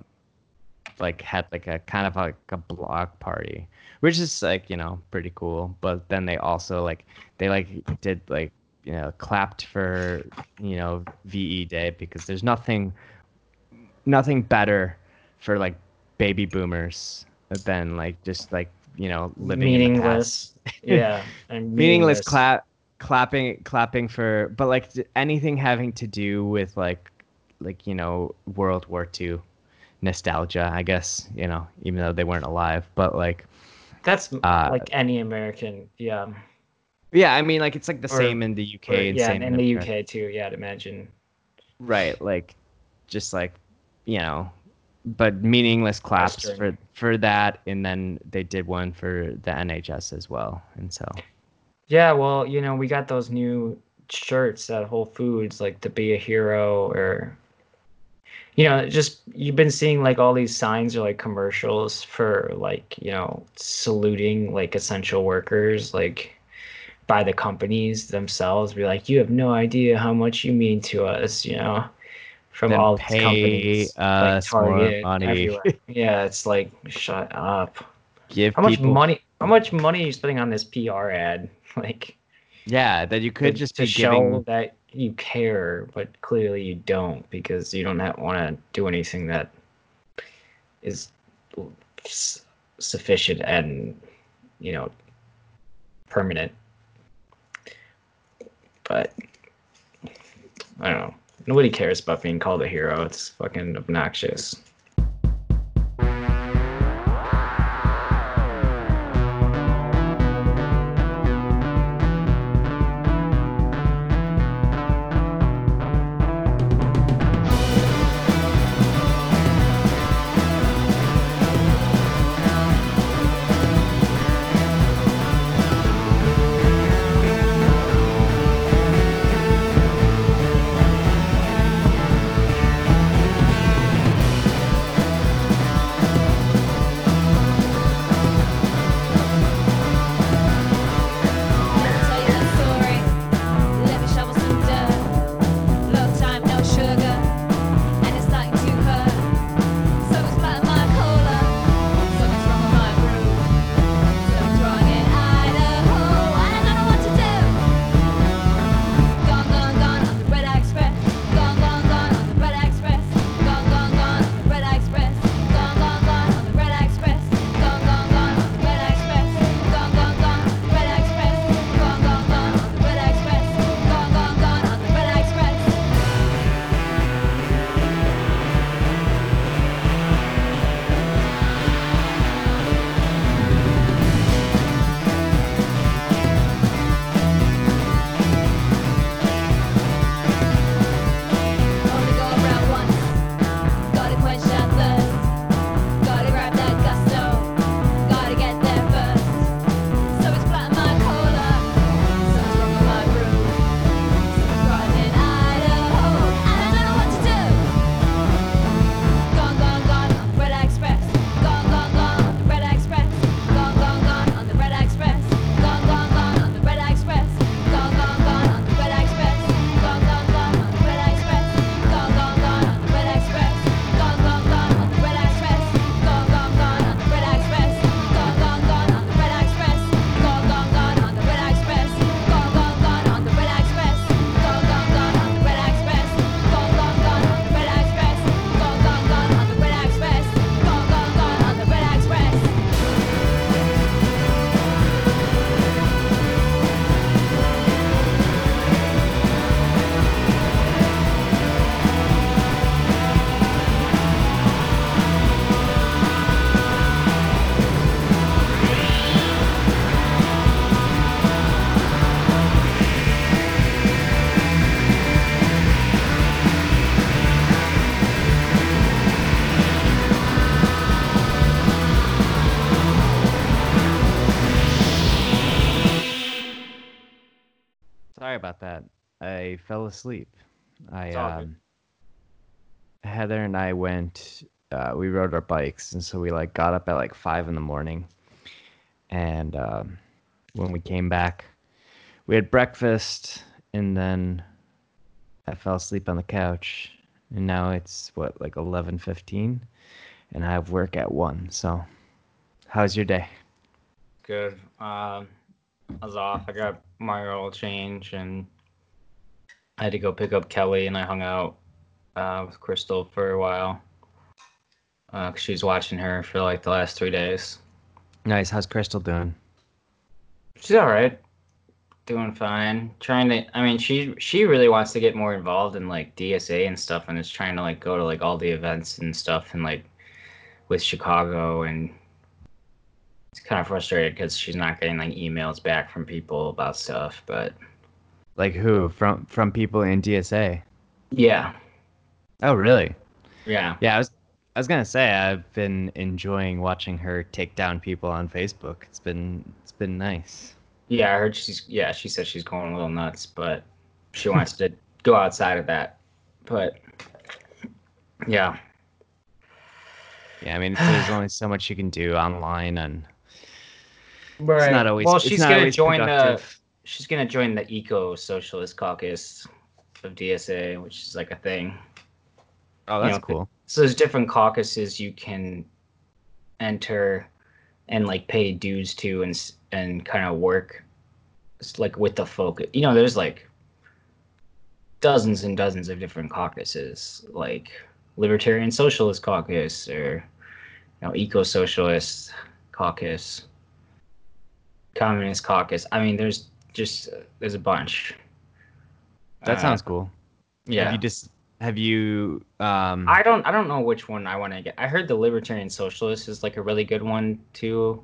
Speaker 3: like had like a kind of like a block party, which is like you know pretty cool. But then they also like they like did like you know clapped for you know VE Day because there's nothing nothing better for like baby boomers than like just like you know living in the past
Speaker 2: meaningless. yeah, and
Speaker 3: meaningless clap clapping clapping for but like anything having to do with like like you know world war ii nostalgia i guess you know even though they weren't alive but like
Speaker 2: That's
Speaker 3: uh,
Speaker 2: like any American. Yeah.
Speaker 3: Yeah i mean like it's like the
Speaker 2: Or-
Speaker 3: same in the uk
Speaker 2: Or-
Speaker 3: and
Speaker 2: yeah,
Speaker 3: same
Speaker 2: in the
Speaker 3: America.
Speaker 2: UK too. Yeah, I'd imagine.
Speaker 3: right like just like you know but meaningless claps
Speaker 2: Western.
Speaker 3: for for that and then they did one for the nhs as well and so
Speaker 2: Yeah, well, you know, we got those new shirts at Whole Foods, like to be a hero, or you know, just you've been seeing like all these signs or like commercials for like you know saluting like essential workers, like by the companies themselves. Be like, you have no idea how much you mean to us, you know, from
Speaker 3: Then
Speaker 2: all
Speaker 3: pay
Speaker 2: companies, like Target,
Speaker 3: money.
Speaker 2: yeah, it's like shut up.
Speaker 3: give
Speaker 2: How much
Speaker 3: people
Speaker 2: money? How much money are you spending on this PR ad? Like
Speaker 3: yeah that you could
Speaker 2: to-
Speaker 3: just
Speaker 2: to
Speaker 3: be
Speaker 2: show
Speaker 3: giving
Speaker 2: that you care, but clearly you don't because you don't want to do anything that is sufficient and you know permanent. But I don't know. Nobody cares about being called a hero. It's fucking obnoxious.
Speaker 3: Fell asleep. I
Speaker 2: It's all good.
Speaker 3: um, Heather and I went. Uh, we rode our bikes, and so we like got up at like five in the morning. And um, when we came back, we had breakfast, and then I fell asleep on the couch. And now it's what like eleven fifteen, and I have work at one. So, how's your day?
Speaker 2: Good. Um, I was off. I got my oil change, and I had to go pick up Kelly, and I hung out uh, with Crystal for a while. Uh, 'cause she was watching her for like the last three days.
Speaker 3: Nice. How's Crystal doing?
Speaker 2: She's all right, doing fine. Trying to. I mean, she she really wants to get more involved in like DSA and stuff, and is trying to like go to like all the events and stuff, and like with Chicago, and it's kind of frustrated because she's not getting like emails back from people about stuff. But
Speaker 3: Like who? From from people in DSA?
Speaker 2: yeah,
Speaker 3: Oh, really?
Speaker 2: yeah,
Speaker 3: Yeah, I was I was gonna say I've been enjoying watching her take down people on Facebook. It's been it's been nice.
Speaker 2: yeah. I heard she's yeah. She said she's going a little nuts, but she wants to go outside of that. But yeah,
Speaker 3: Yeah, I mean there's only so much you can do online, and
Speaker 2: right.
Speaker 3: it's not always
Speaker 2: well. She's
Speaker 3: not
Speaker 2: gonna join the. She's gonna join the Eco Socialist Caucus of DSA, which is like a thing.
Speaker 3: Oh,
Speaker 2: you
Speaker 3: that's
Speaker 2: know,
Speaker 3: cool.
Speaker 2: So there's different caucuses you can enter and like pay dues to and and kind of work s- like with the focus. You know, there's like dozens and dozens of different caucuses, like Libertarian Socialist Caucus or you know Eco Socialist Caucus, Communist Caucus. I mean, there's just there's a bunch.
Speaker 3: That
Speaker 2: Uh,
Speaker 3: sounds cool.
Speaker 2: yeah.
Speaker 3: Have you just have you um
Speaker 2: I don't I don't know which one I want to get. I heard the Libertarian Socialist is like a really good one to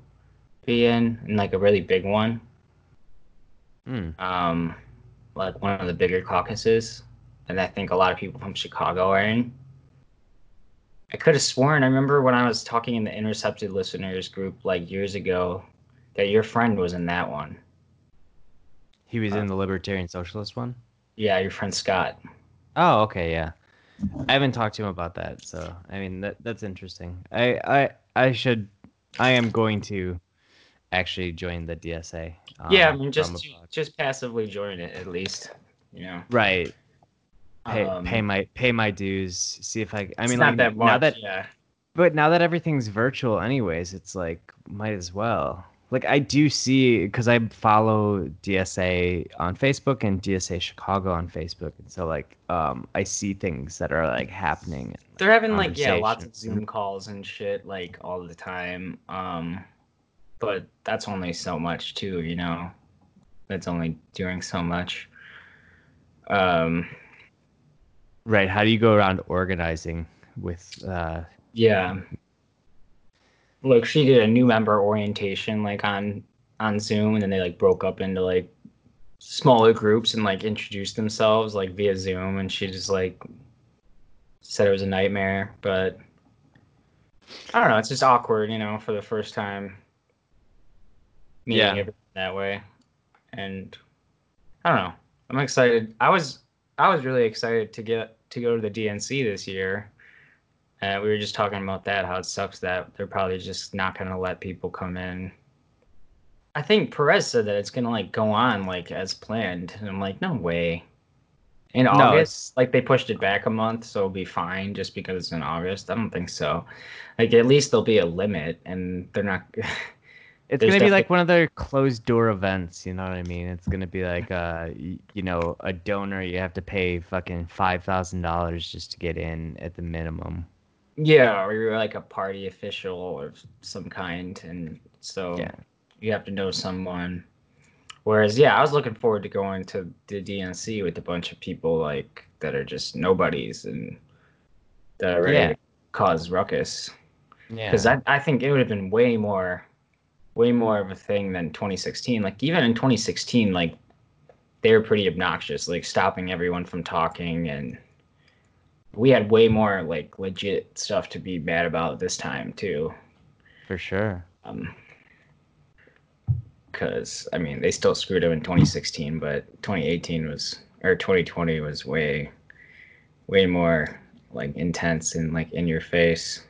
Speaker 2: be in, and like a really big one.
Speaker 3: hmm,
Speaker 2: Um, like one of the bigger caucuses, and I think a lot of people from Chicago are in. I could have sworn I remember when I was talking in the Intercepted Listeners group like years ago that your friend was in that one.
Speaker 3: He was
Speaker 2: uh,
Speaker 3: in the Libertarian Socialist one?
Speaker 2: Yeah, your friend Scott.
Speaker 3: Oh, okay, yeah. I haven't talked to him about that, so I mean that that's interesting. I I I should I am going to actually join the DSA.
Speaker 2: yeah, I
Speaker 3: um,
Speaker 2: mean just just passively join it at least. You know.
Speaker 3: right. Pay,
Speaker 2: Um,
Speaker 3: pay my pay my dues. See if I. I mean,
Speaker 2: not
Speaker 3: like,
Speaker 2: that much.
Speaker 3: now that
Speaker 2: yeah.
Speaker 3: but now that everything's virtual, anyways, it's like might as well. Like I do see because I follow DSA on Facebook and DSA Chicago on Facebook, and so like um I see things that are like happening.
Speaker 2: They're having like yeah, lots of. Zoom calls and shit like all the time. Um, but that's only so much too, you know. That's only doing so much. Um,
Speaker 3: Right. How do you go around organizing with uh
Speaker 2: yeah. Look, she did a new member orientation like on on Zoom, and then they like broke up into like smaller groups and like introduced themselves like via Zoom, and she just like said it was a nightmare, but I don't know. It's just awkward, you know, for the first time meeting
Speaker 3: Yeah.
Speaker 2: everyone that way, and I don't know. I'm excited. I was I was really excited to get to go to the DNC this year. Uh, we were just talking about that, how it sucks that they're probably just not going to let people come in. I think Perez said that it's going to like go on like as planned, and I'm like, no way. In
Speaker 3: No,
Speaker 2: August, like they pushed it back a month, so it'll be fine just because it's in August. I don't think so. Like at least there'll be a limit, and they're not.
Speaker 3: it's
Speaker 2: There's
Speaker 3: gonna be like one of their closed door events, you know what I mean? It's gonna be like uh you know, a donor you have to pay fucking five thousand dollars just to get in at the minimum.
Speaker 2: Yeah, or you're like a party official or some kind, and so
Speaker 3: Yeah.
Speaker 2: you have to know someone. Whereas, yeah, I was looking forward to going to the DNC with a bunch of people like that are just nobodies and that are ready
Speaker 3: Yeah.
Speaker 2: to cause ruckus.
Speaker 3: Yeah.
Speaker 2: Because I, I think it would have been way more, way more of a thing than 2016. Like even in 2016, like they were pretty obnoxious, like stopping everyone from talking, and we had way more like legit stuff to be mad about this time too.
Speaker 3: for sure.
Speaker 2: Um, because I mean they still screwed him in 2016, but 2018 was or 2020 was way, way more like intense and like in your face.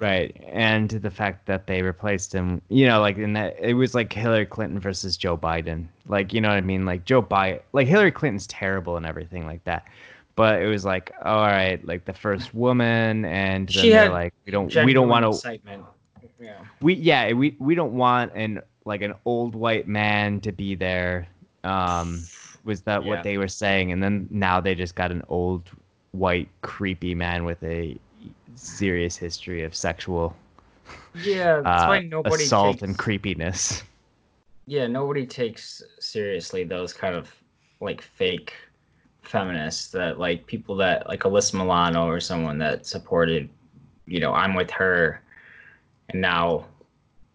Speaker 3: Right, and the fact that they replaced him, you know, like in that it was like Hillary Clinton versus Joe Biden. Like, you know what I mean? Like Joe Biden, like Hillary Clinton's terrible and everything like that. But it was like, all right, like the first woman, and then
Speaker 2: She had
Speaker 3: like, we don't, we don't want to,
Speaker 2: excitement. Yeah.
Speaker 3: we yeah, we we don't want an like an old white man to be there. Um, was that
Speaker 2: Yeah.
Speaker 3: what they were saying? And then now they just got an old white creepy man with a serious history of sexual
Speaker 2: Yeah, that's why
Speaker 3: uh,
Speaker 2: nobody
Speaker 3: assault
Speaker 2: takes,
Speaker 3: and creepiness.
Speaker 2: yeah nobody takes seriously those kind of like fake feminists that like people that like Alyssa Milano or someone that supported you know I'm with her and now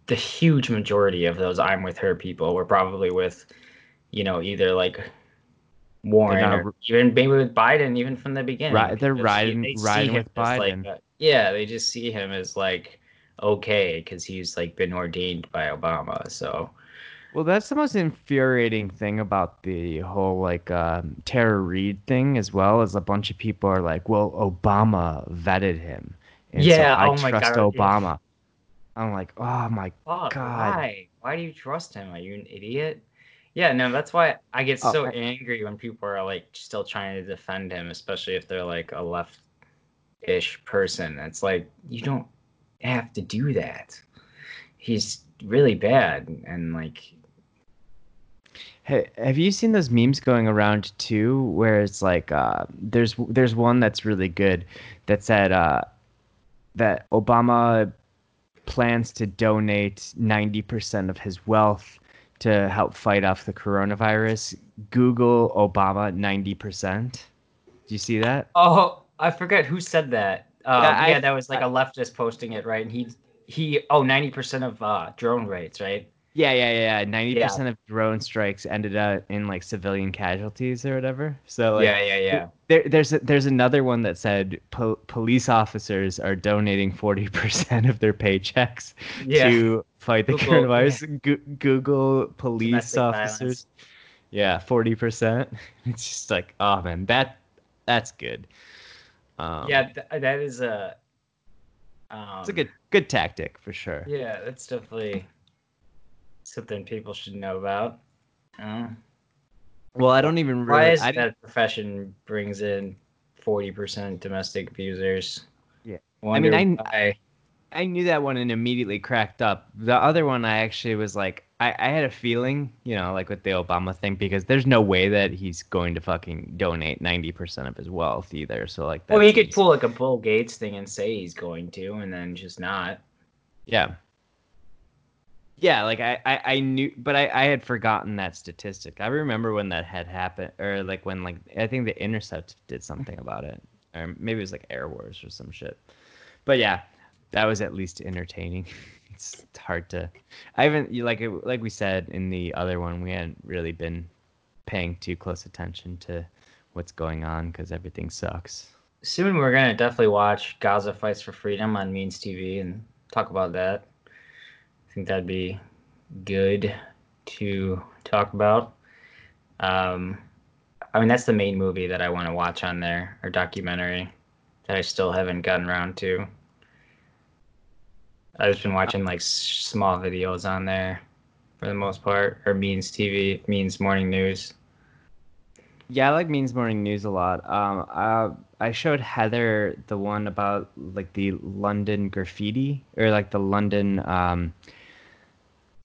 Speaker 2: the huge majority of those I'm with her people were probably with you know either like Warren
Speaker 3: not
Speaker 2: or even maybe with Biden even from the beginning
Speaker 3: Right, they're riding-
Speaker 2: they
Speaker 3: riding with
Speaker 2: like,
Speaker 3: Biden.
Speaker 2: a- yeah they just see him as like okay because he's like been ordained by Obama so
Speaker 3: Well, that's the most infuriating thing about the whole like um, Tara Reade thing, as well as a bunch of people are like, "Well, Obama vetted him, and
Speaker 2: Yeah,
Speaker 3: so I
Speaker 2: oh my
Speaker 3: trust
Speaker 2: God, yeah.
Speaker 3: Obama." I'm like, "Oh my
Speaker 2: Fuck,
Speaker 3: God.
Speaker 2: why? Why do you trust him? Are you an idiot? Yeah, no, that's why I get
Speaker 3: Oh,
Speaker 2: so angry when people are like still trying to defend him, especially if they're like a left-ish person. It's like you don't have to do that. He's really bad, and like,
Speaker 3: Hey, have you seen those memes going around too, where it's like uh, there's there's one that's really good that said uh, that Obama plans to donate ninety percent of his wealth to help fight off the coronavirus. Google Obama ninety percent. Do you see that?
Speaker 2: oh, I forget who said that. Uh,
Speaker 3: Yeah,
Speaker 2: yeah, that was like a leftist posting it, right? And he he oh 90 percent of uh, drone rates, right?
Speaker 3: Yeah, yeah, yeah. Ninety percent of drone strikes ended up in like civilian casualties or whatever. So like,
Speaker 2: yeah, yeah, yeah.
Speaker 3: There, there's a, there's another one that said po- police officers are donating forty percent of their paychecks
Speaker 2: Yeah.
Speaker 3: to fight the
Speaker 2: Google-
Speaker 3: coronavirus. Go- Google police
Speaker 2: Domestic
Speaker 3: officers.
Speaker 2: violence.
Speaker 3: Yeah, forty percent. It's just like, oh man, that that's good. Um,
Speaker 2: yeah, th- that is a. Um,
Speaker 3: it's a good good tactic for sure.
Speaker 2: Yeah, that's definitely something people should know about. Uh,
Speaker 3: Well, I don't even
Speaker 2: why is
Speaker 3: I
Speaker 2: that profession brings in forty percent domestic abusers?
Speaker 3: Yeah.
Speaker 2: I
Speaker 3: mean, I-
Speaker 2: I
Speaker 3: I knew that one and immediately cracked up. The other one, I actually was like, I, I had a feeling, you know, like with the Obama thing, because there's no way that he's going to fucking donate 90% of his wealth either. So, like,
Speaker 2: well, he could pull like a Bill Gates thing and say he's going to, and then just not.
Speaker 3: Yeah. Yeah, like I, I, I knew, but I, I had forgotten that statistic. I remember when that had happened, or like when, like, I think the Intercept did something about it, or maybe it was like Airwars or some shit. But yeah, that was at least entertaining. it's, hard to, I haven't, like, it, like we said in the other one, we hadn't really been paying too close attention to what's going on because everything sucks.
Speaker 2: Soon we're gonna definitely watch Gaza Fights for Freedom on Means TV and talk about that. I think that'd be good to talk about. Um, I mean, that's the main movie that I want to watch on there, or documentary that I still haven't gotten around to. I've just been watching like small videos on there for the most part, or Means TV, Means Morning News.
Speaker 3: Yeah, I like Means Morning News a lot. Um, I showed Heather the one about like the London graffiti or like the London um,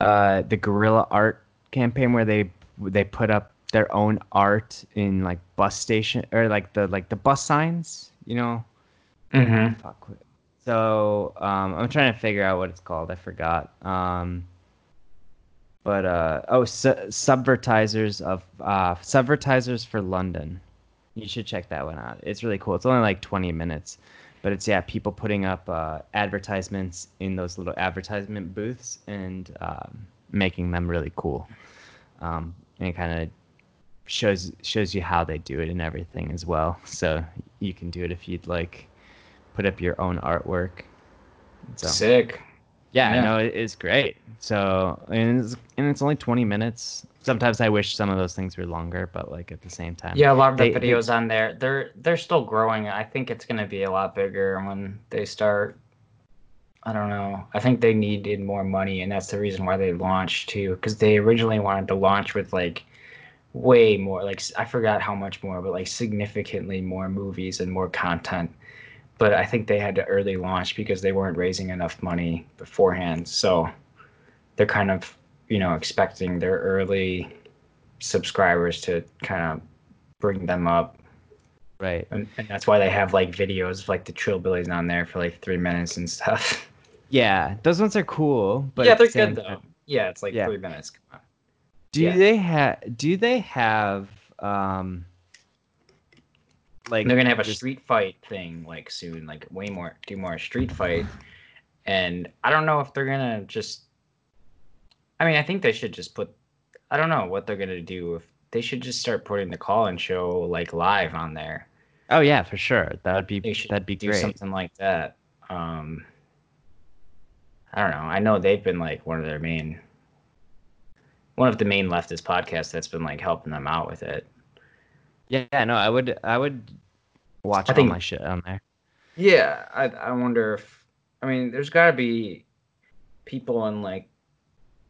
Speaker 3: uh, the guerrilla art campaign where they they put up their own art in like bus station or like the like the bus signs, you know.
Speaker 2: Mm-hmm.
Speaker 3: Fuck. So um, I'm trying to figure out what it's called. I forgot. Um, but uh, oh, su- subvertisers of uh, subvertisers for London. You should check that one out. It's really cool. It's only like 20 minutes, but it's yeah, people putting up uh, advertisements in those little advertisement booths and um, making them really cool. Um, and it kind of shows shows you how they do it and everything as well. So you can do it if you'd like put up your own artwork. So
Speaker 2: Sick.
Speaker 3: Yeah,
Speaker 2: Yeah.
Speaker 3: no, it, it's great. So and it's, and it's only 20 minutes. Sometimes I wish some of those things were longer, but like at the same time.
Speaker 2: Yeah, a lot of the
Speaker 3: They- they-
Speaker 2: videos on there, they're they're still growing. I think it's gonna be a lot bigger when they start. I don't know. I think they needed more money, and that's the reason why they launched too. Because they originally wanted to launch with like way more, like I forgot how much more, but like significantly more movies and more content. But I think they had to early launch because they weren't raising enough money beforehand. So they're kind of, you know, expecting their early subscribers to kind of bring them up
Speaker 3: Right.
Speaker 2: and, and that's why they have like videos of like the trillbillies on there for like three minutes and stuff
Speaker 3: Yeah, those ones are cool, but
Speaker 2: yeah they're good though
Speaker 3: time-
Speaker 2: yeah it's like
Speaker 3: Yeah.
Speaker 2: three minutes come on
Speaker 3: Do
Speaker 2: Yeah.
Speaker 3: they have? Do they have? Um, like
Speaker 2: they're gonna have a street fight thing like soon like way more do more street fight and i don't know if they're gonna just i mean i think they should just put i don't know what they're gonna do if they should just start putting the call and show like live on there
Speaker 3: Oh yeah, for sure. That would be
Speaker 2: they should
Speaker 3: that'd be
Speaker 2: do
Speaker 3: great.
Speaker 2: something like that. Um, I don't know. I know they've been like one of their main, one of the main leftist podcasts that's been like helping them out with it.
Speaker 3: Yeah, no, I would I would watch
Speaker 2: I
Speaker 3: all
Speaker 2: think-
Speaker 3: my shit on there.
Speaker 2: Yeah, I I wonder if I mean there's got to be people in like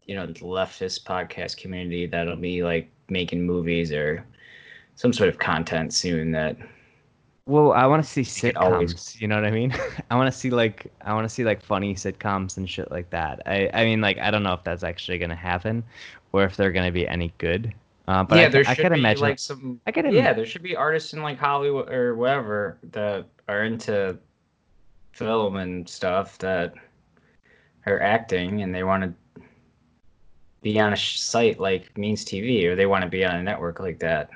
Speaker 2: you know the leftist podcast community that'll be like making movies or some sort of content soon that
Speaker 3: Well, I want to see sitcoms.
Speaker 2: always-
Speaker 3: You know what I mean? I want to see like I want to see like funny sitcoms and shit like that. I I mean like I don't know if that's actually gonna happen, or if they're gonna be any good. Uh, but
Speaker 2: yeah,
Speaker 3: I,
Speaker 2: there
Speaker 3: I
Speaker 2: should
Speaker 3: could
Speaker 2: be
Speaker 3: imagine.
Speaker 2: like some
Speaker 3: I could
Speaker 2: yeah, there should be artists in like Hollywood or wherever that are into film and stuff that are acting and they want to be on a site like Means TV or they want to be on a network like that.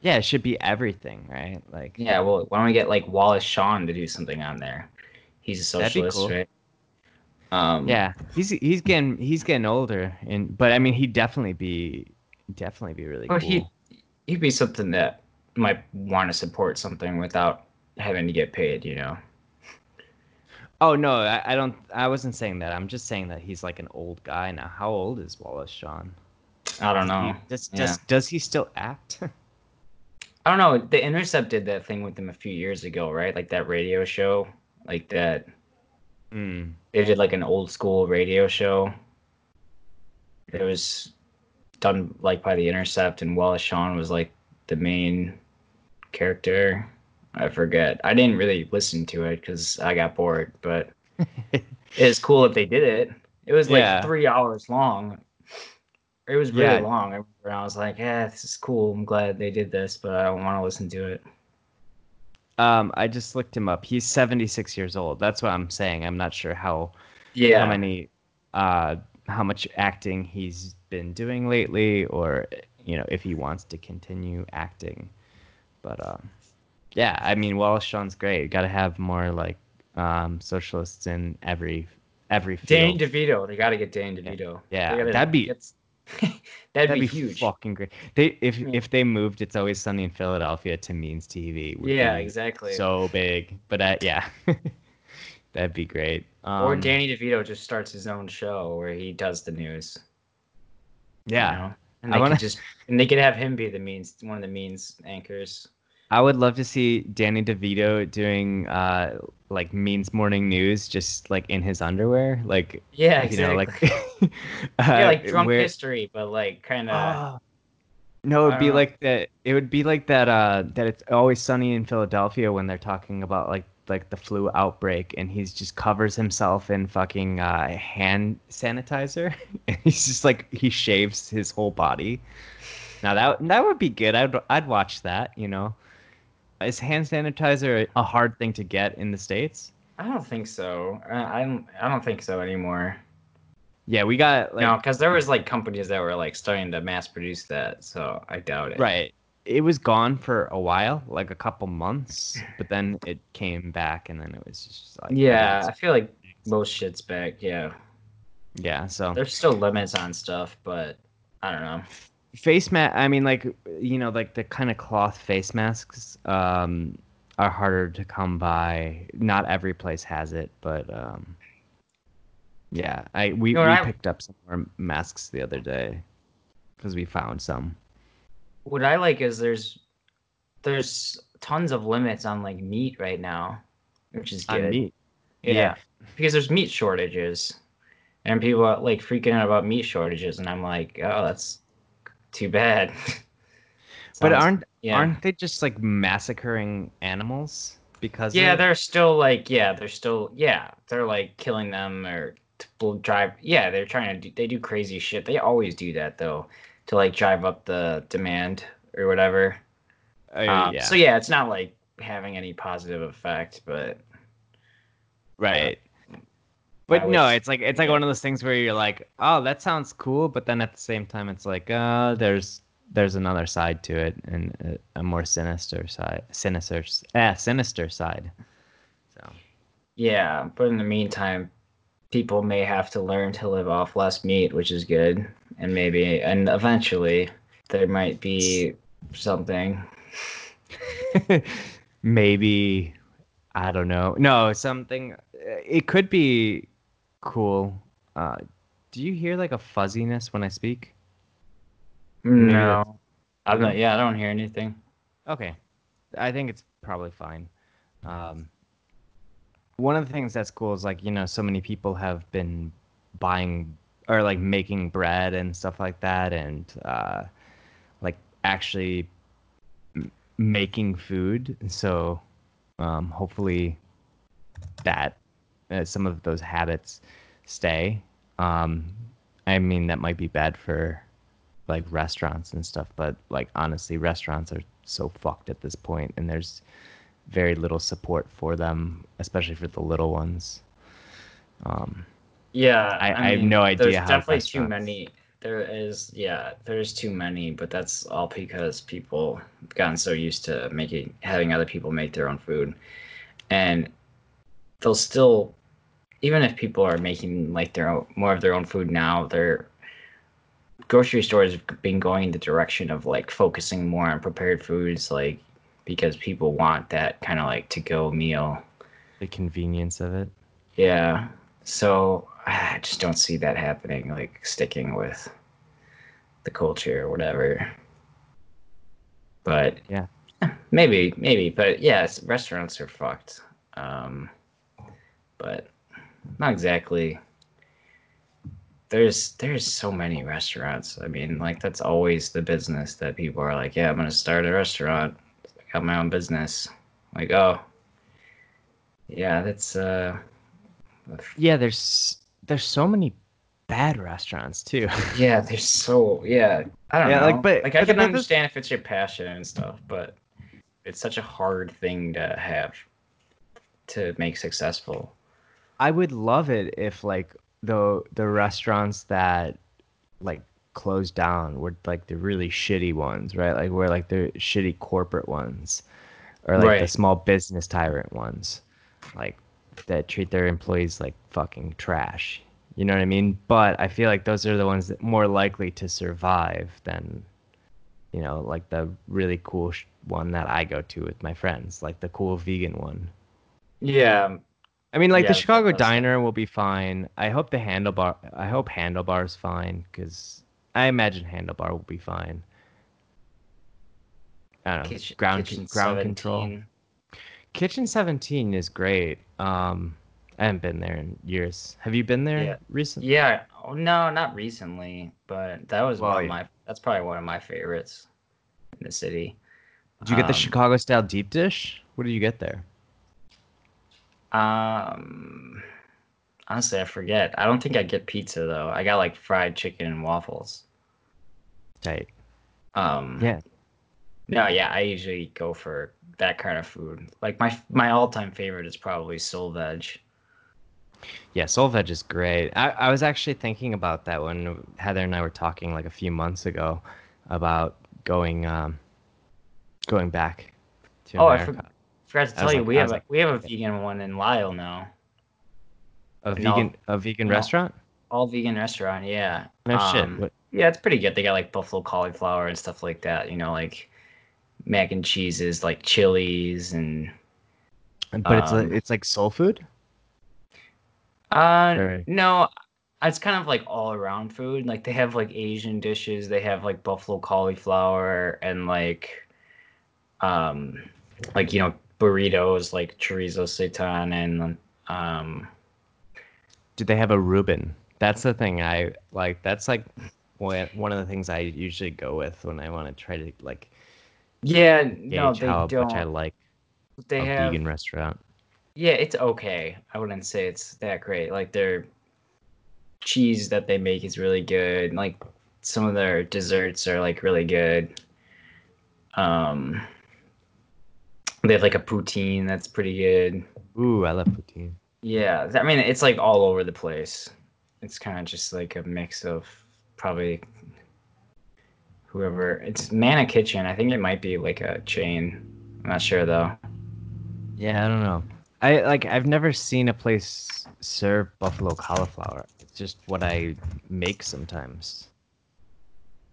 Speaker 3: yeah, it should be everything, right? Like
Speaker 2: Yeah, well, why don't we get like Wallace Shawn to do something on there? He's a socialist,
Speaker 3: cool.
Speaker 2: right? Um,
Speaker 3: Yeah, he's he's getting he's getting older, and but I mean he'd definitely be definitely be really
Speaker 2: Well,
Speaker 3: cool.
Speaker 2: he he'd be something that might want to support something without having to get paid, you know.
Speaker 3: Oh no, I, I don't. I wasn't saying that. I'm just saying that he's like an old guy now. How old is Wallace Shawn?
Speaker 2: I don't know.
Speaker 3: Does
Speaker 2: Yeah.
Speaker 3: does does he still act?
Speaker 2: I don't know. The Intercept did that thing with him a few years ago, right? Like that radio show, like that.
Speaker 3: mm.
Speaker 2: They did like an old school radio show. It was done like by the Intercept, and Wallace Shawn was like the main character. I forget. I didn't really listen to it because I got bored, but it was cool if they did it. It was like
Speaker 3: Yeah.
Speaker 2: three hours long. It was really
Speaker 3: Yeah.
Speaker 2: long. I I was like, "Yeah, this is cool. I'm glad they did this, but I don't want to listen to it."
Speaker 3: Um, I just looked him up. He's 76 years old. That's what I'm saying. I'm not sure how
Speaker 2: Yeah.
Speaker 3: how many uh how much acting he's been doing lately, or you know if he wants to continue acting. But um, yeah, I mean Wallace Shawn's great. You Got to have more like um socialists in every every field.
Speaker 2: Danny DeVito. They got to get Danny DeVito.
Speaker 3: Yeah,
Speaker 2: They gotta-
Speaker 3: that'd be-
Speaker 2: that'd,
Speaker 3: That'd
Speaker 2: be,
Speaker 3: be,
Speaker 2: huge.
Speaker 3: fucking great. They if
Speaker 2: Yeah.
Speaker 3: if they moved, it's always sunny in Philadelphia to Means TV.
Speaker 2: Yeah, exactly.
Speaker 3: So big, but uh, yeah, that'd be great. Um,
Speaker 2: or Danny DeVito just starts his own show where he does the news. you
Speaker 3: Yeah,
Speaker 2: know? and
Speaker 3: I
Speaker 2: they
Speaker 3: wanna-
Speaker 2: could just and they could have him be the means one of the means anchors.
Speaker 3: I would love to see Danny DeVito doing uh like Means Morning News, just like in his underwear, like
Speaker 2: Yeah,
Speaker 3: you know,
Speaker 2: exactly.
Speaker 3: like uh,
Speaker 2: yeah, like drunk
Speaker 3: where-
Speaker 2: history, but like kind of.
Speaker 3: Ah. no, it'd be
Speaker 2: know.
Speaker 3: like that. It would be like that. Uh, that it's always sunny in Philadelphia when they're talking about like like the flu outbreak, and he's just covers himself in fucking uh, hand sanitizer, and he's just like he shaves his whole body. Now that that would be good. I'd I'd watch that. You know, is hand sanitizer a hard thing to get in the states?
Speaker 2: I don't think so. I, I don't. I don't think so anymore.
Speaker 3: Yeah, we got like
Speaker 2: no, because there was like companies that were like starting to mass produce that, so I doubt it.
Speaker 3: Right. It was gone for a while, like a couple months, but then it came back, and then it was just like
Speaker 2: Yeah, I feel like most shit's back. Yeah,
Speaker 3: yeah. So
Speaker 2: there's still limits on stuff, but I don't know.
Speaker 3: face mask. I mean, like you know, like the kind of cloth face masks um, are harder to come by. Not every place has it, but um, Yeah, I we,
Speaker 2: know
Speaker 3: we
Speaker 2: I-
Speaker 3: picked up some more masks the other day because we found some.
Speaker 2: What I like is there's there's tons of limits on like meat right now, which is good.
Speaker 3: On meat.
Speaker 2: Yeah.
Speaker 3: Yeah.
Speaker 2: Because there's meat shortages. And people are like freaking out about meat shortages and I'm like, oh that's too bad.
Speaker 3: But aren't
Speaker 2: yeah.
Speaker 3: aren't they just like massacring animals because?
Speaker 2: Yeah, they're still like yeah, they're still yeah, they're like killing them or to drive. Yeah, they're trying to do. They do crazy shit. They always do that though, to like drive up the demand or whatever.
Speaker 3: Oh,
Speaker 2: Um,
Speaker 3: yeah.
Speaker 2: So yeah, it's not like having any positive effect, but
Speaker 3: right.
Speaker 2: I
Speaker 3: But no, it's like it's like
Speaker 2: yeah.
Speaker 3: one of those things where you're like, oh, that sounds cool, but then at the same time, it's like, uh, there's there's another side to it, and a, a more sinister side, sinister, ah, sinister side. So
Speaker 2: yeah. But in the meantime, people may have to learn to live off less meat, which is good, and maybe and eventually there might be something.
Speaker 3: maybe I don't know. No, something. It could be cool. Uh, do you hear like a fuzziness when I speak?
Speaker 2: No, I'm not. Yeah, I don't hear anything.
Speaker 3: Okay. I think it's probably fine. Um, one of the things that's cool is like, you know, so many people have been buying or like making bread and stuff like that and uh, like actually m- making food. So um, hopefully that uh, some of those habits stay. Um, I mean, that might be bad for like restaurants and stuff, but like honestly, restaurants are so fucked at this point, and there's very little support for them, especially for the little ones. Um,
Speaker 2: Yeah,
Speaker 3: I- I have no idea
Speaker 2: There's definitely too many. There is, yeah, there's too many, but that's all because people have gotten so used to making having other people make their own food, and they'll still, even if people are making like their own more of their own food now, their grocery stores have been going in the direction of like focusing more on prepared foods, like because people want that kind of like to go meal.
Speaker 3: the convenience of it.
Speaker 2: Yeah. So I just don't see that happening, like sticking with the culture or whatever. But
Speaker 3: Yeah.
Speaker 2: maybe, maybe. But yes, restaurants are fucked. Um, but not exactly. There's there's so many restaurants. I mean, like that's always the business that people are like, yeah, I'm gonna start a restaurant. I got my own business. Like, oh, yeah, that's uh,
Speaker 3: Yeah, there's there's so many bad restaurants too.
Speaker 2: Yeah, they're so yeah. I don't
Speaker 3: Yeah,
Speaker 2: know.
Speaker 3: like, but-
Speaker 2: like I
Speaker 3: but
Speaker 2: can
Speaker 3: the-
Speaker 2: understand if it's your passion and stuff, but it's such a hard thing to have to make successful.
Speaker 3: I would love it if like the the restaurants that like closed down were like the really shitty ones, right? Like where like the shitty corporate ones, or like the small business tyrant ones, like that treat their employees like fucking trash. You know what I mean? But I feel like those are the ones that more likely to survive than, you know, like the really cool sh- one that I go to with my friends, like the cool vegan one.
Speaker 2: Yeah,
Speaker 3: I mean, like
Speaker 2: Yeah,
Speaker 3: the Chicago Diner will be fine. I hope the handlebar. I hope handlebar's fine because I imagine handlebar will be fine. I don't know.
Speaker 2: Kitchen,
Speaker 3: ground
Speaker 2: Kitchen
Speaker 3: ground control. Kitchen 17 is great. Um, I haven't been there in years. Have you been there
Speaker 2: Yeah.
Speaker 3: recently?
Speaker 2: Yeah. Oh, no, not recently, but that was
Speaker 3: Well,
Speaker 2: one of
Speaker 3: yeah.
Speaker 2: my. That's probably one of my favorites in the city.
Speaker 3: Did you get the
Speaker 2: Um,
Speaker 3: Chicago style deep dish? What did you get there?
Speaker 2: Um, honestly, I forget. I don't think I get pizza though. I got like fried chicken and waffles.
Speaker 3: Tight.
Speaker 2: Um,
Speaker 3: Yeah.
Speaker 2: No, yeah, I usually go for that kind of food. Like my my all time favorite is probably soul veg.
Speaker 3: Yeah, soul veg is great. I, I was actually thinking about that when Heather and I were talking like a few months ago about going um going back to America.
Speaker 2: Oh, I
Speaker 3: America.
Speaker 2: forgot, forgot to tell you,
Speaker 3: like-
Speaker 2: we have
Speaker 3: was
Speaker 2: a,
Speaker 3: like-
Speaker 2: we have a vegan one in Lisle now.
Speaker 3: a
Speaker 2: no.
Speaker 3: vegan a vegan
Speaker 2: No.
Speaker 3: restaurant?
Speaker 2: All vegan restaurant, yeah.
Speaker 3: No shit.
Speaker 2: Um,
Speaker 3: What,
Speaker 2: Yeah, it's pretty good. They got like buffalo cauliflower and stuff like that. You know, like mac and cheeses, like chilies and
Speaker 3: but it's
Speaker 2: um,
Speaker 3: like it's like soul food?
Speaker 2: uh no, it's kind of like all around food. Like they have like Asian dishes, they have like buffalo cauliflower and like um like you know burritos like chorizo seitan and um
Speaker 3: Do they have a Reuben? That's the thing I like. That's like one of the things I usually go with when I want to try to like
Speaker 2: yeah, no, they
Speaker 3: how
Speaker 2: don't.
Speaker 3: much I like
Speaker 2: they
Speaker 3: a
Speaker 2: have
Speaker 3: vegan restaurant.
Speaker 2: Yeah, it's okay. I wouldn't say it's that great. Like their cheese that they make is really good. Like some of their desserts are like really good. Um they have like a poutine that's pretty good.
Speaker 3: Ooh, I love poutine.
Speaker 2: Yeah, I mean it's like all over the place. It's kind of just like a mix of probably whoever. It's Mana Kitchen. I think it might be like a chain. I'm not sure though.
Speaker 3: Yeah, I don't know. I like I've never seen a place serve buffalo cauliflower. It's just what I make sometimes.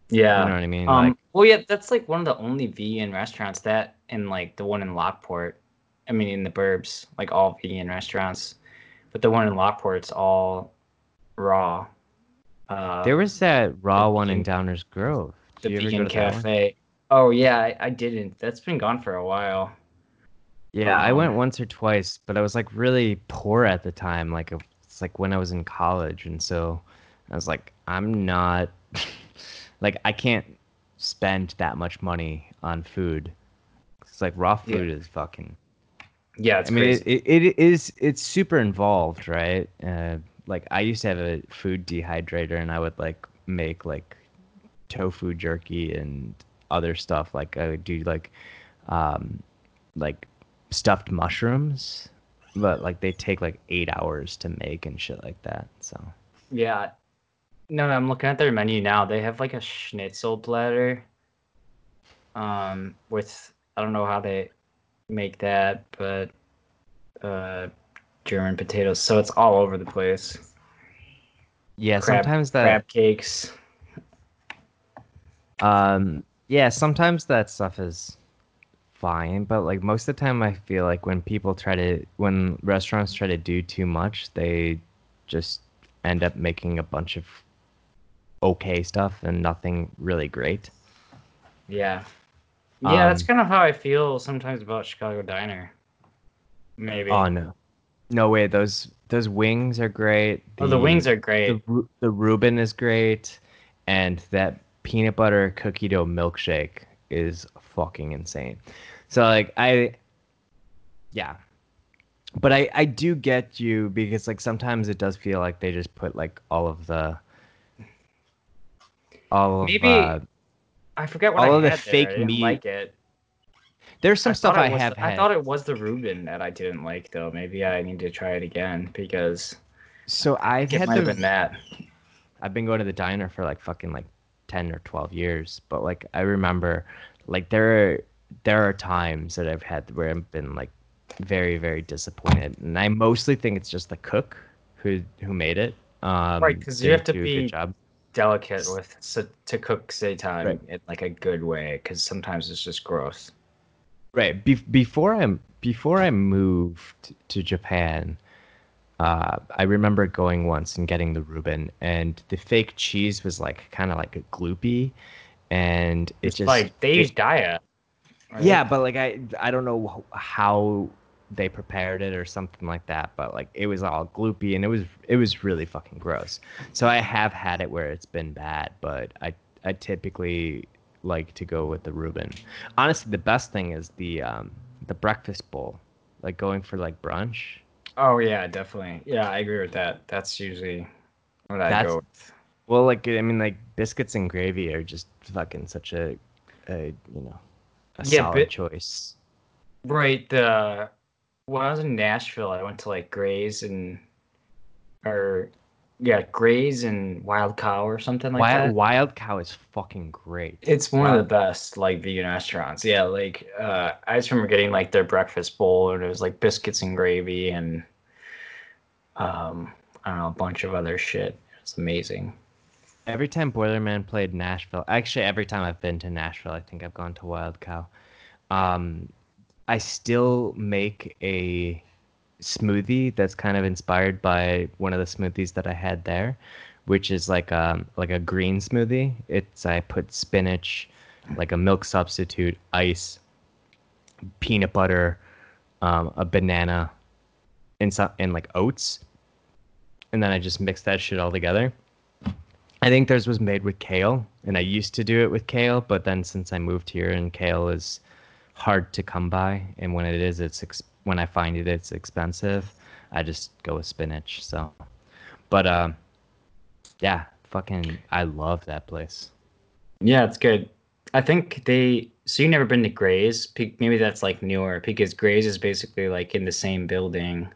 Speaker 2: Yeah.
Speaker 3: You know what I mean?
Speaker 2: Um,
Speaker 3: like
Speaker 2: well, yeah, that's like one of the only vegan restaurants that, and like the one in Lockport. I mean, in the Burbs, like all vegan restaurants, but the one in Lockport's all raw. Uh,
Speaker 3: there was that raw one in Downers Grove.
Speaker 2: The
Speaker 3: you
Speaker 2: vegan
Speaker 3: go to that one?
Speaker 2: cafe. Oh yeah, I, I didn't. That's been gone for a while.
Speaker 3: Yeah, I went
Speaker 2: Um,
Speaker 3: once or twice, but I was like really poor at the time. Like it's like when I was in college, and so I was like, I'm not like I can't spend that much money on food. It's like raw
Speaker 2: Yeah.
Speaker 3: food is fucking.
Speaker 2: Yeah, it's
Speaker 3: I mean,
Speaker 2: crazy.
Speaker 3: it, it, it is it's super involved, right? Uh, like I used to have a food dehydrator, and I would like make like tofu jerky and other stuff. Like I would do like um, like stuffed mushrooms, but like they take like eight hours to make and shit like that. So
Speaker 2: Yeah. No, I'm looking at their menu now. They have like a schnitzel platter. Um, with I don't know how they make that, but uh, German potatoes. So it's all over the place.
Speaker 3: yeah,
Speaker 2: Crab-
Speaker 3: sometimes that
Speaker 2: Crab cakes.
Speaker 3: Um, yeah, sometimes that stuff is fine, but like most of the time, I feel like when people try to, when restaurants try to do too much, they just end up making a bunch of okay stuff and nothing really great.
Speaker 2: Yeah. Yeah, that's
Speaker 3: Um,
Speaker 2: kind of how I feel sometimes about Chicago Diner. Maybe.
Speaker 3: Oh no, no way. Those those wings are great.
Speaker 2: oh, the wings are great.
Speaker 3: Ru- the Reuben is great, and that peanut butter cookie dough milkshake is fucking insane. So like I, yeah, but I I do get you because like sometimes it does feel like they just put like all of the all of
Speaker 2: Maybe
Speaker 3: uh,
Speaker 2: I forget what
Speaker 3: all
Speaker 2: I
Speaker 3: of the
Speaker 2: there.
Speaker 3: fake
Speaker 2: didn't
Speaker 3: meat
Speaker 2: like it.
Speaker 3: there's some
Speaker 2: I
Speaker 3: stuff I
Speaker 2: was
Speaker 3: have had.
Speaker 2: I thought it was the Reuben that I didn't like though. Maybe I need to try it again because
Speaker 3: so I've had the
Speaker 2: been that.
Speaker 3: I've been going to the diner for like fucking like 10 or 12 years, but like I remember like there are there are times that I've had where I've been like very very disappointed. And I mostly think it's just the cook who who made it. Um
Speaker 2: Right, 'cause you have to
Speaker 3: do a good
Speaker 2: be-. Delicate with so, to cook seitan
Speaker 3: Right.
Speaker 2: in like a good way because sometimes it's just gross.
Speaker 3: Right. Be- before i'm before I moved to Japan, uh, I remember going once and getting the Reuben, and the fake cheese was like kind of like a gloopy, and it
Speaker 2: It's
Speaker 3: just
Speaker 2: like they use diet. right?
Speaker 3: Yeah, but like I I don't know how they prepared it or something like that, but like it was all gloopy and it was it was really fucking gross. So I have had it where it's been bad, but I I typically like to go with the Reuben. Honestly, the best thing is the um the breakfast bowl, like going for like brunch.
Speaker 2: Oh yeah, definitely. Yeah, I agree with that. That's usually what I
Speaker 3: That's-
Speaker 2: go with.
Speaker 3: Well, like I mean, like biscuits and gravy are just fucking such a, a you know, a
Speaker 2: Yeah,
Speaker 3: solid
Speaker 2: bit-
Speaker 3: choice.
Speaker 2: Right. The when I was in Nashville, I went to like Graze and or yeah, Graze and Wild Cow or something like
Speaker 3: Wild,
Speaker 2: that.
Speaker 3: Wild Cow is fucking great.
Speaker 2: It's one of the best like vegan restaurants. Yeah, like uh, I just remember getting like their breakfast bowl, and it was like biscuits and gravy, and um, I don't know, a bunch of other shit. It's amazing.
Speaker 3: Every time Boilerman played Nashville, actually every time I've been to Nashville, I think I've gone to Wild Cow. Um, I still make a smoothie that's kind of inspired by one of the smoothies that I had there, which is like um like a green smoothie. It's I put spinach, like a milk substitute, ice, peanut butter, um, a banana, and some and like oats, and then I just mix that shit all together. I think theirs was made with kale, and I used to do it with kale, but then since I moved here and kale is hard to come by, and when it is, it's ex- when I find it, it's expensive. I just go with spinach. So, but um, yeah, fucking, I love that place.
Speaker 2: Yeah, it's good. I think they. So you never been to Graze? Pe- Maybe that's like newer because Graze is basically like in the same building.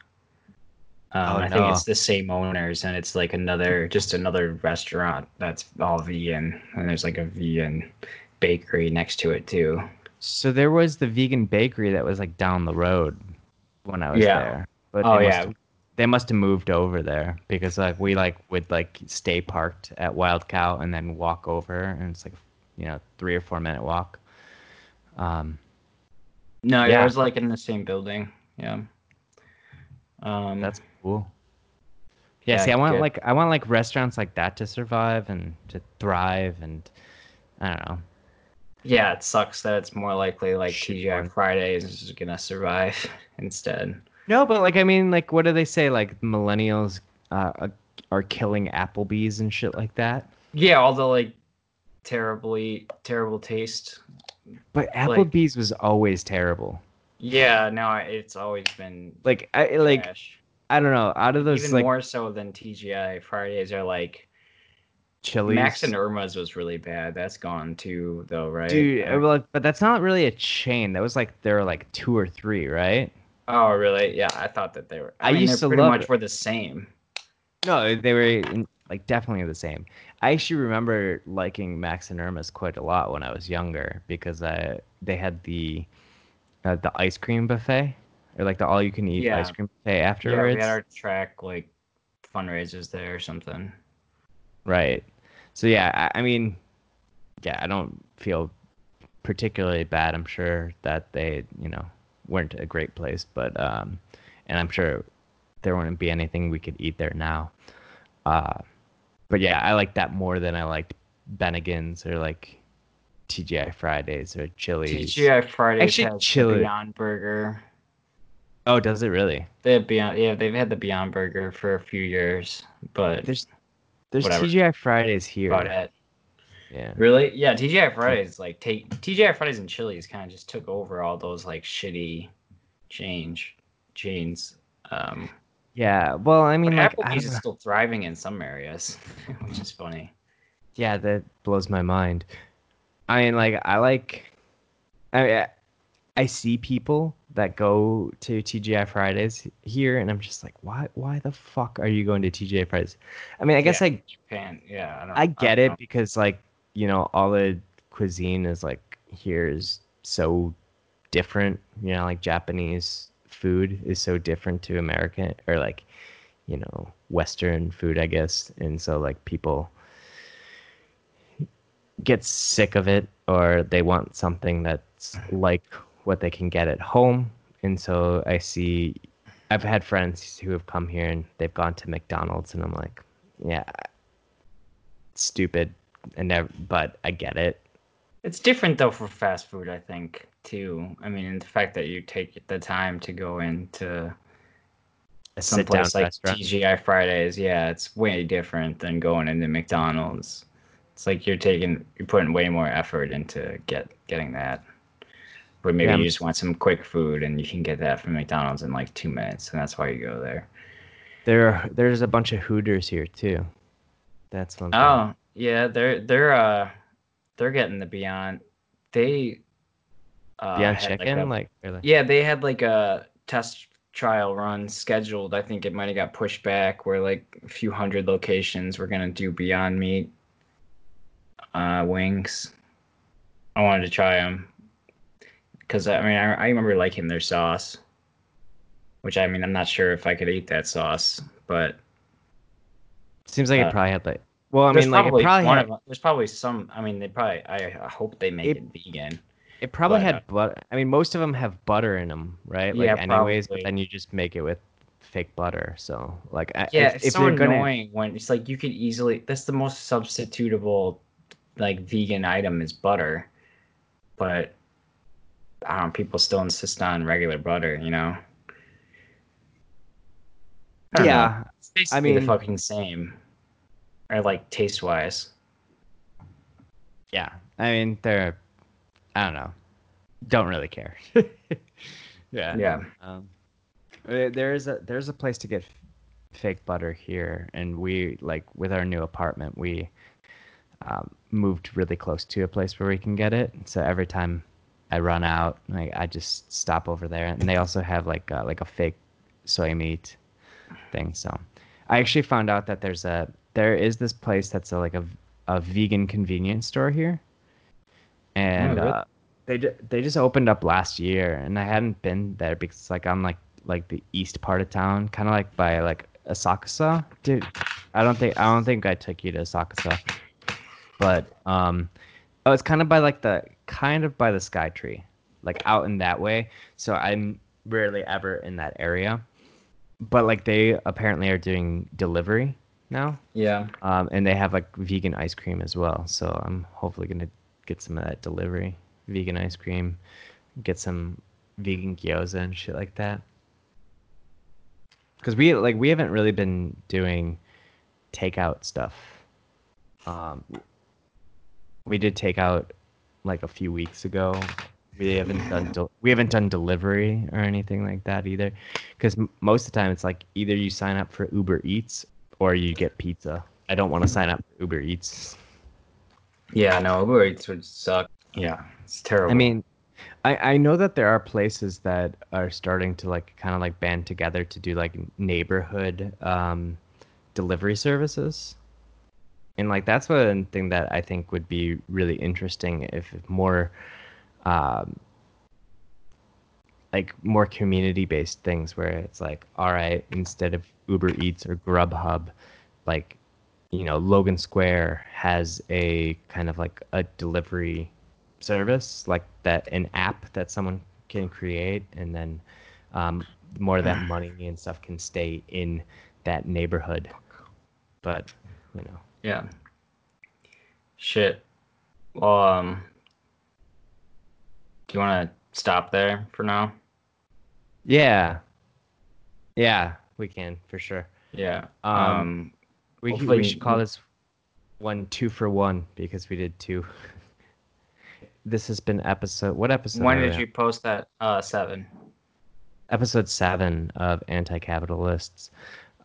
Speaker 2: Um,
Speaker 3: Oh,
Speaker 2: I think it's the same owners, and it's like another, just another restaurant that's all vegan, and there's like a vegan bakery next to it too.
Speaker 3: So there was the vegan bakery that was like down the road when I was
Speaker 2: Yeah.
Speaker 3: there. But
Speaker 2: Oh,
Speaker 3: they
Speaker 2: yeah.
Speaker 3: Have, they must have moved over there because like we like would like stay parked at Wild Cow and then walk over, and it's like you know three or four minute walk. Um,
Speaker 2: No, yeah, was like in the same building. Yeah. Um,
Speaker 3: that's cool. Yeah,
Speaker 2: Yeah,
Speaker 3: see, I want
Speaker 2: good.
Speaker 3: like I want like restaurants like that to survive and to thrive, and I don't know.
Speaker 2: Yeah, it sucks that it's more likely like
Speaker 3: Shit
Speaker 2: TGI. Fridays is gonna survive instead.
Speaker 3: No, but like I mean, like what do they say? Like millennials uh, uh, are killing Applebee's and shit like that.
Speaker 2: Yeah, all the like terribly terrible taste.
Speaker 3: But
Speaker 2: Like-
Speaker 3: Applebee's was always terrible.
Speaker 2: Yeah, no, it's always been
Speaker 3: Like I like
Speaker 2: trash.
Speaker 3: I don't know. Out of those
Speaker 2: even
Speaker 3: like
Speaker 2: more so than TGI Fridays are like
Speaker 3: Chili's,
Speaker 2: Max and Irma's was really bad. That's gone too, though, right?
Speaker 3: dude.
Speaker 2: Uh,
Speaker 3: but that's not really a chain. That was like there were like two or three, right?
Speaker 2: Oh, really? Yeah, I thought that they were. I,
Speaker 3: I
Speaker 2: mean,
Speaker 3: used to
Speaker 2: pretty
Speaker 3: love
Speaker 2: much
Speaker 3: it.
Speaker 2: were the same.
Speaker 3: No, they were like definitely the same. I actually remember liking Max and Irma's quite a lot when I was younger because I they had the uh, the ice cream buffet or like the all you can eat
Speaker 2: Yeah.
Speaker 3: ice cream buffet afterwards.
Speaker 2: Yeah, we had our track like fundraisers there or something.
Speaker 3: Right. So yeah, I, I mean, yeah, I don't feel particularly bad. I'm sure that they, you know, weren't a great place, but um, and I'm sure there wouldn't be anything we could eat there now. Uh, but yeah, I like that more than I liked Bennigan's or like TGI Fridays or Chili's.
Speaker 2: TGI Fridays
Speaker 3: Actually,
Speaker 2: has
Speaker 3: Chili-
Speaker 2: Beyond Burger.
Speaker 3: Oh, does it really?
Speaker 2: They have Beyond. Yeah, they've had the Beyond Burger for a few years, but
Speaker 3: There's there's
Speaker 2: Whatever.
Speaker 3: TGI Fridays here.
Speaker 2: about it.
Speaker 3: Yeah.
Speaker 2: Really? Yeah, TGI Fridays like take TGI Fridays and Chili's kind of just took over all those like shitty change chains. Um,
Speaker 3: Yeah. Well, I mean, like,
Speaker 2: Applebee's is still thriving in some areas, which is funny.
Speaker 3: Yeah, that blows my mind. I mean, like, I like, I, I- I see people that go to TGI Fridays here, and I'm just like, why, why the fuck are you going to TGI Fridays? I mean, I guess
Speaker 2: Yeah.
Speaker 3: I,
Speaker 2: Japan, yeah, I, don't,
Speaker 3: I get
Speaker 2: don't
Speaker 3: it
Speaker 2: know.
Speaker 3: because like, you know, all the cuisine is like here is so different. You know, like Japanese food is so different to American or like, you know, Western food, I guess, and so like people get sick of it or they want something that's like what they can get at home. And so I see I've had friends who have come here and they've gone to McDonald's and I'm like, yeah, stupid and never, but I get it.
Speaker 2: It's different though for fast food, I think, too. I mean, the fact that you take the time to go into
Speaker 3: A
Speaker 2: someplace like
Speaker 3: restaurant.
Speaker 2: TGI Fridays, yeah, it's way different than going into McDonald's. It's like you're taking, you're putting way more effort into get getting that. But maybe
Speaker 3: Yeah.
Speaker 2: you just want some quick food and you can get that from McDonald's in like two minutes, and that's why you go there.
Speaker 3: There, there's a bunch of Hooters here too. That's one thing.
Speaker 2: Oh yeah, they're they're uh they're getting the Beyond. They uh,
Speaker 3: Beyond
Speaker 2: had, like,
Speaker 3: Chicken,
Speaker 2: a-
Speaker 3: like, really?
Speaker 2: Yeah, they had like a test trial run scheduled. I think it might have got pushed back where like a few hundred locations were gonna do Beyond Meat uh, wings. I wanted to try them because I mean I, I remember liking their sauce, which I mean I'm not sure if I could eat that sauce, but
Speaker 3: Seems like
Speaker 2: uh,
Speaker 3: it probably had like. Well, I mean, like it
Speaker 2: probably
Speaker 3: probably
Speaker 2: one
Speaker 3: had,
Speaker 2: of them. There's probably some. I mean, they probably. I, I hope they make
Speaker 3: It-
Speaker 2: it, vegan.
Speaker 3: it probably
Speaker 2: but,
Speaker 3: had
Speaker 2: uh,
Speaker 3: butter. I mean, most of them have butter in them, right? Like,
Speaker 2: Yeah,
Speaker 3: anyways, but then you just make it with fake butter. So like,
Speaker 2: Yeah,
Speaker 3: if,
Speaker 2: it's
Speaker 3: if
Speaker 2: so
Speaker 3: they're gonna,
Speaker 2: annoying when it's like you could easily. That's the most substitutable, like vegan item is butter, but I People still insist on regular butter. You know. I don't know.
Speaker 3: yeah,
Speaker 2: It's basically
Speaker 3: mean-
Speaker 2: the fucking same, or like taste wise.
Speaker 3: yeah. I mean, they're, I don't know, don't really care. yeah.
Speaker 2: Yeah.
Speaker 3: Um, uh, there's a there's a place to get f- fake butter here, and we like with our new apartment, we um, moved really close to a place where we can get it. So every time I run out, like I just stop over there, and they also have like uh, like a fake soy meat thing. So I actually found out that there's a there is this place that's a, like a a vegan convenience store here, and
Speaker 2: Oh, really?
Speaker 3: uh, they they just opened up last year, and I hadn't been there because like I'm like like the east part of town, kind of like by like Asakusa. Dude, I don't think I don't think I took you to Asakusa, but um, oh, it's kind of by like the kind of by the Sky Tree, like out in that way. So I'm rarely ever in that area, but like they apparently are doing delivery now,
Speaker 2: Yeah.
Speaker 3: um, and they have like vegan ice cream as well. So I'm hopefully gonna get some of that delivery, vegan ice cream, get some vegan gyoza and shit like that. Because we like we haven't really been doing takeout stuff. Um, we did take out like a few weeks ago. We haven't done del- we haven't done delivery or anything like that either. Because m- most of the time it's like either you sign up for Uber Eats or you get pizza. I don't want to sign up for Uber Eats.
Speaker 2: Yeah. No, Uber Eats would suck. Yeah, it's terrible.
Speaker 3: I mean, I I know that there are places that are starting to like kind of like band together to do like neighborhood um, delivery services, and like that's one thing that I think would be really interesting if more, um, like more community based things where it's like, all right, instead of Uber Eats or Grubhub, like you know Logan Square has a kind of like a delivery service like that an app that someone can create and then um, more of that money and stuff can stay in that neighborhood. But you know
Speaker 2: Yeah. Shit. Well, um, do you want to stop there for now?
Speaker 3: yeah yeah we can for sure
Speaker 2: Yeah.
Speaker 3: Um,
Speaker 2: Um.
Speaker 3: we, we should call this one two for one because we did two this has been episode what episode
Speaker 2: when did you post that? Uh, seven.
Speaker 3: episode seven of Anti-Capitalists.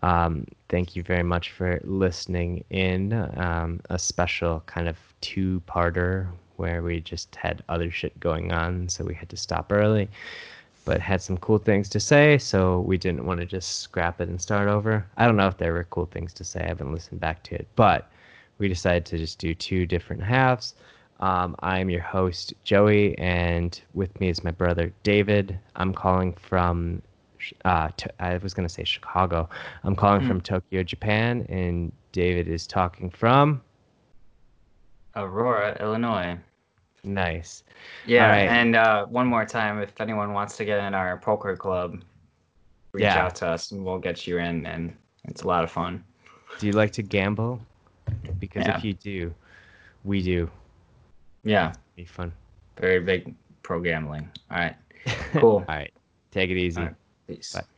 Speaker 3: Um, thank you very much for listening in. Um, a special kind of two-parter where we just had other shit going on, so we had to stop early, but had some cool things to say, so we didn't want to just scrap it and start over. I don't know if there were cool things to say. I haven't listened back to it, but we decided to just do two different halves. Um, I'm your host, Joey, and with me is my brother, David. I'm calling from, uh, to, I was going to say Chicago. I'm calling from Tokyo, Japan, and David is talking from.
Speaker 2: Aurora, Illinois.
Speaker 3: Nice.
Speaker 2: Yeah,
Speaker 3: Alright.
Speaker 2: and uh, one more time, if anyone wants to get in our poker club, reach
Speaker 3: Yeah.
Speaker 2: out to us and we'll get you in, and it's a lot of fun.
Speaker 3: Do you like to gamble? Because
Speaker 2: Yeah.
Speaker 3: if you do, we do.
Speaker 2: Yeah,
Speaker 3: Be fun.
Speaker 2: very big pro gambling. All right, cool.
Speaker 3: All right. Take it easy.
Speaker 2: Peace.
Speaker 3: Bye.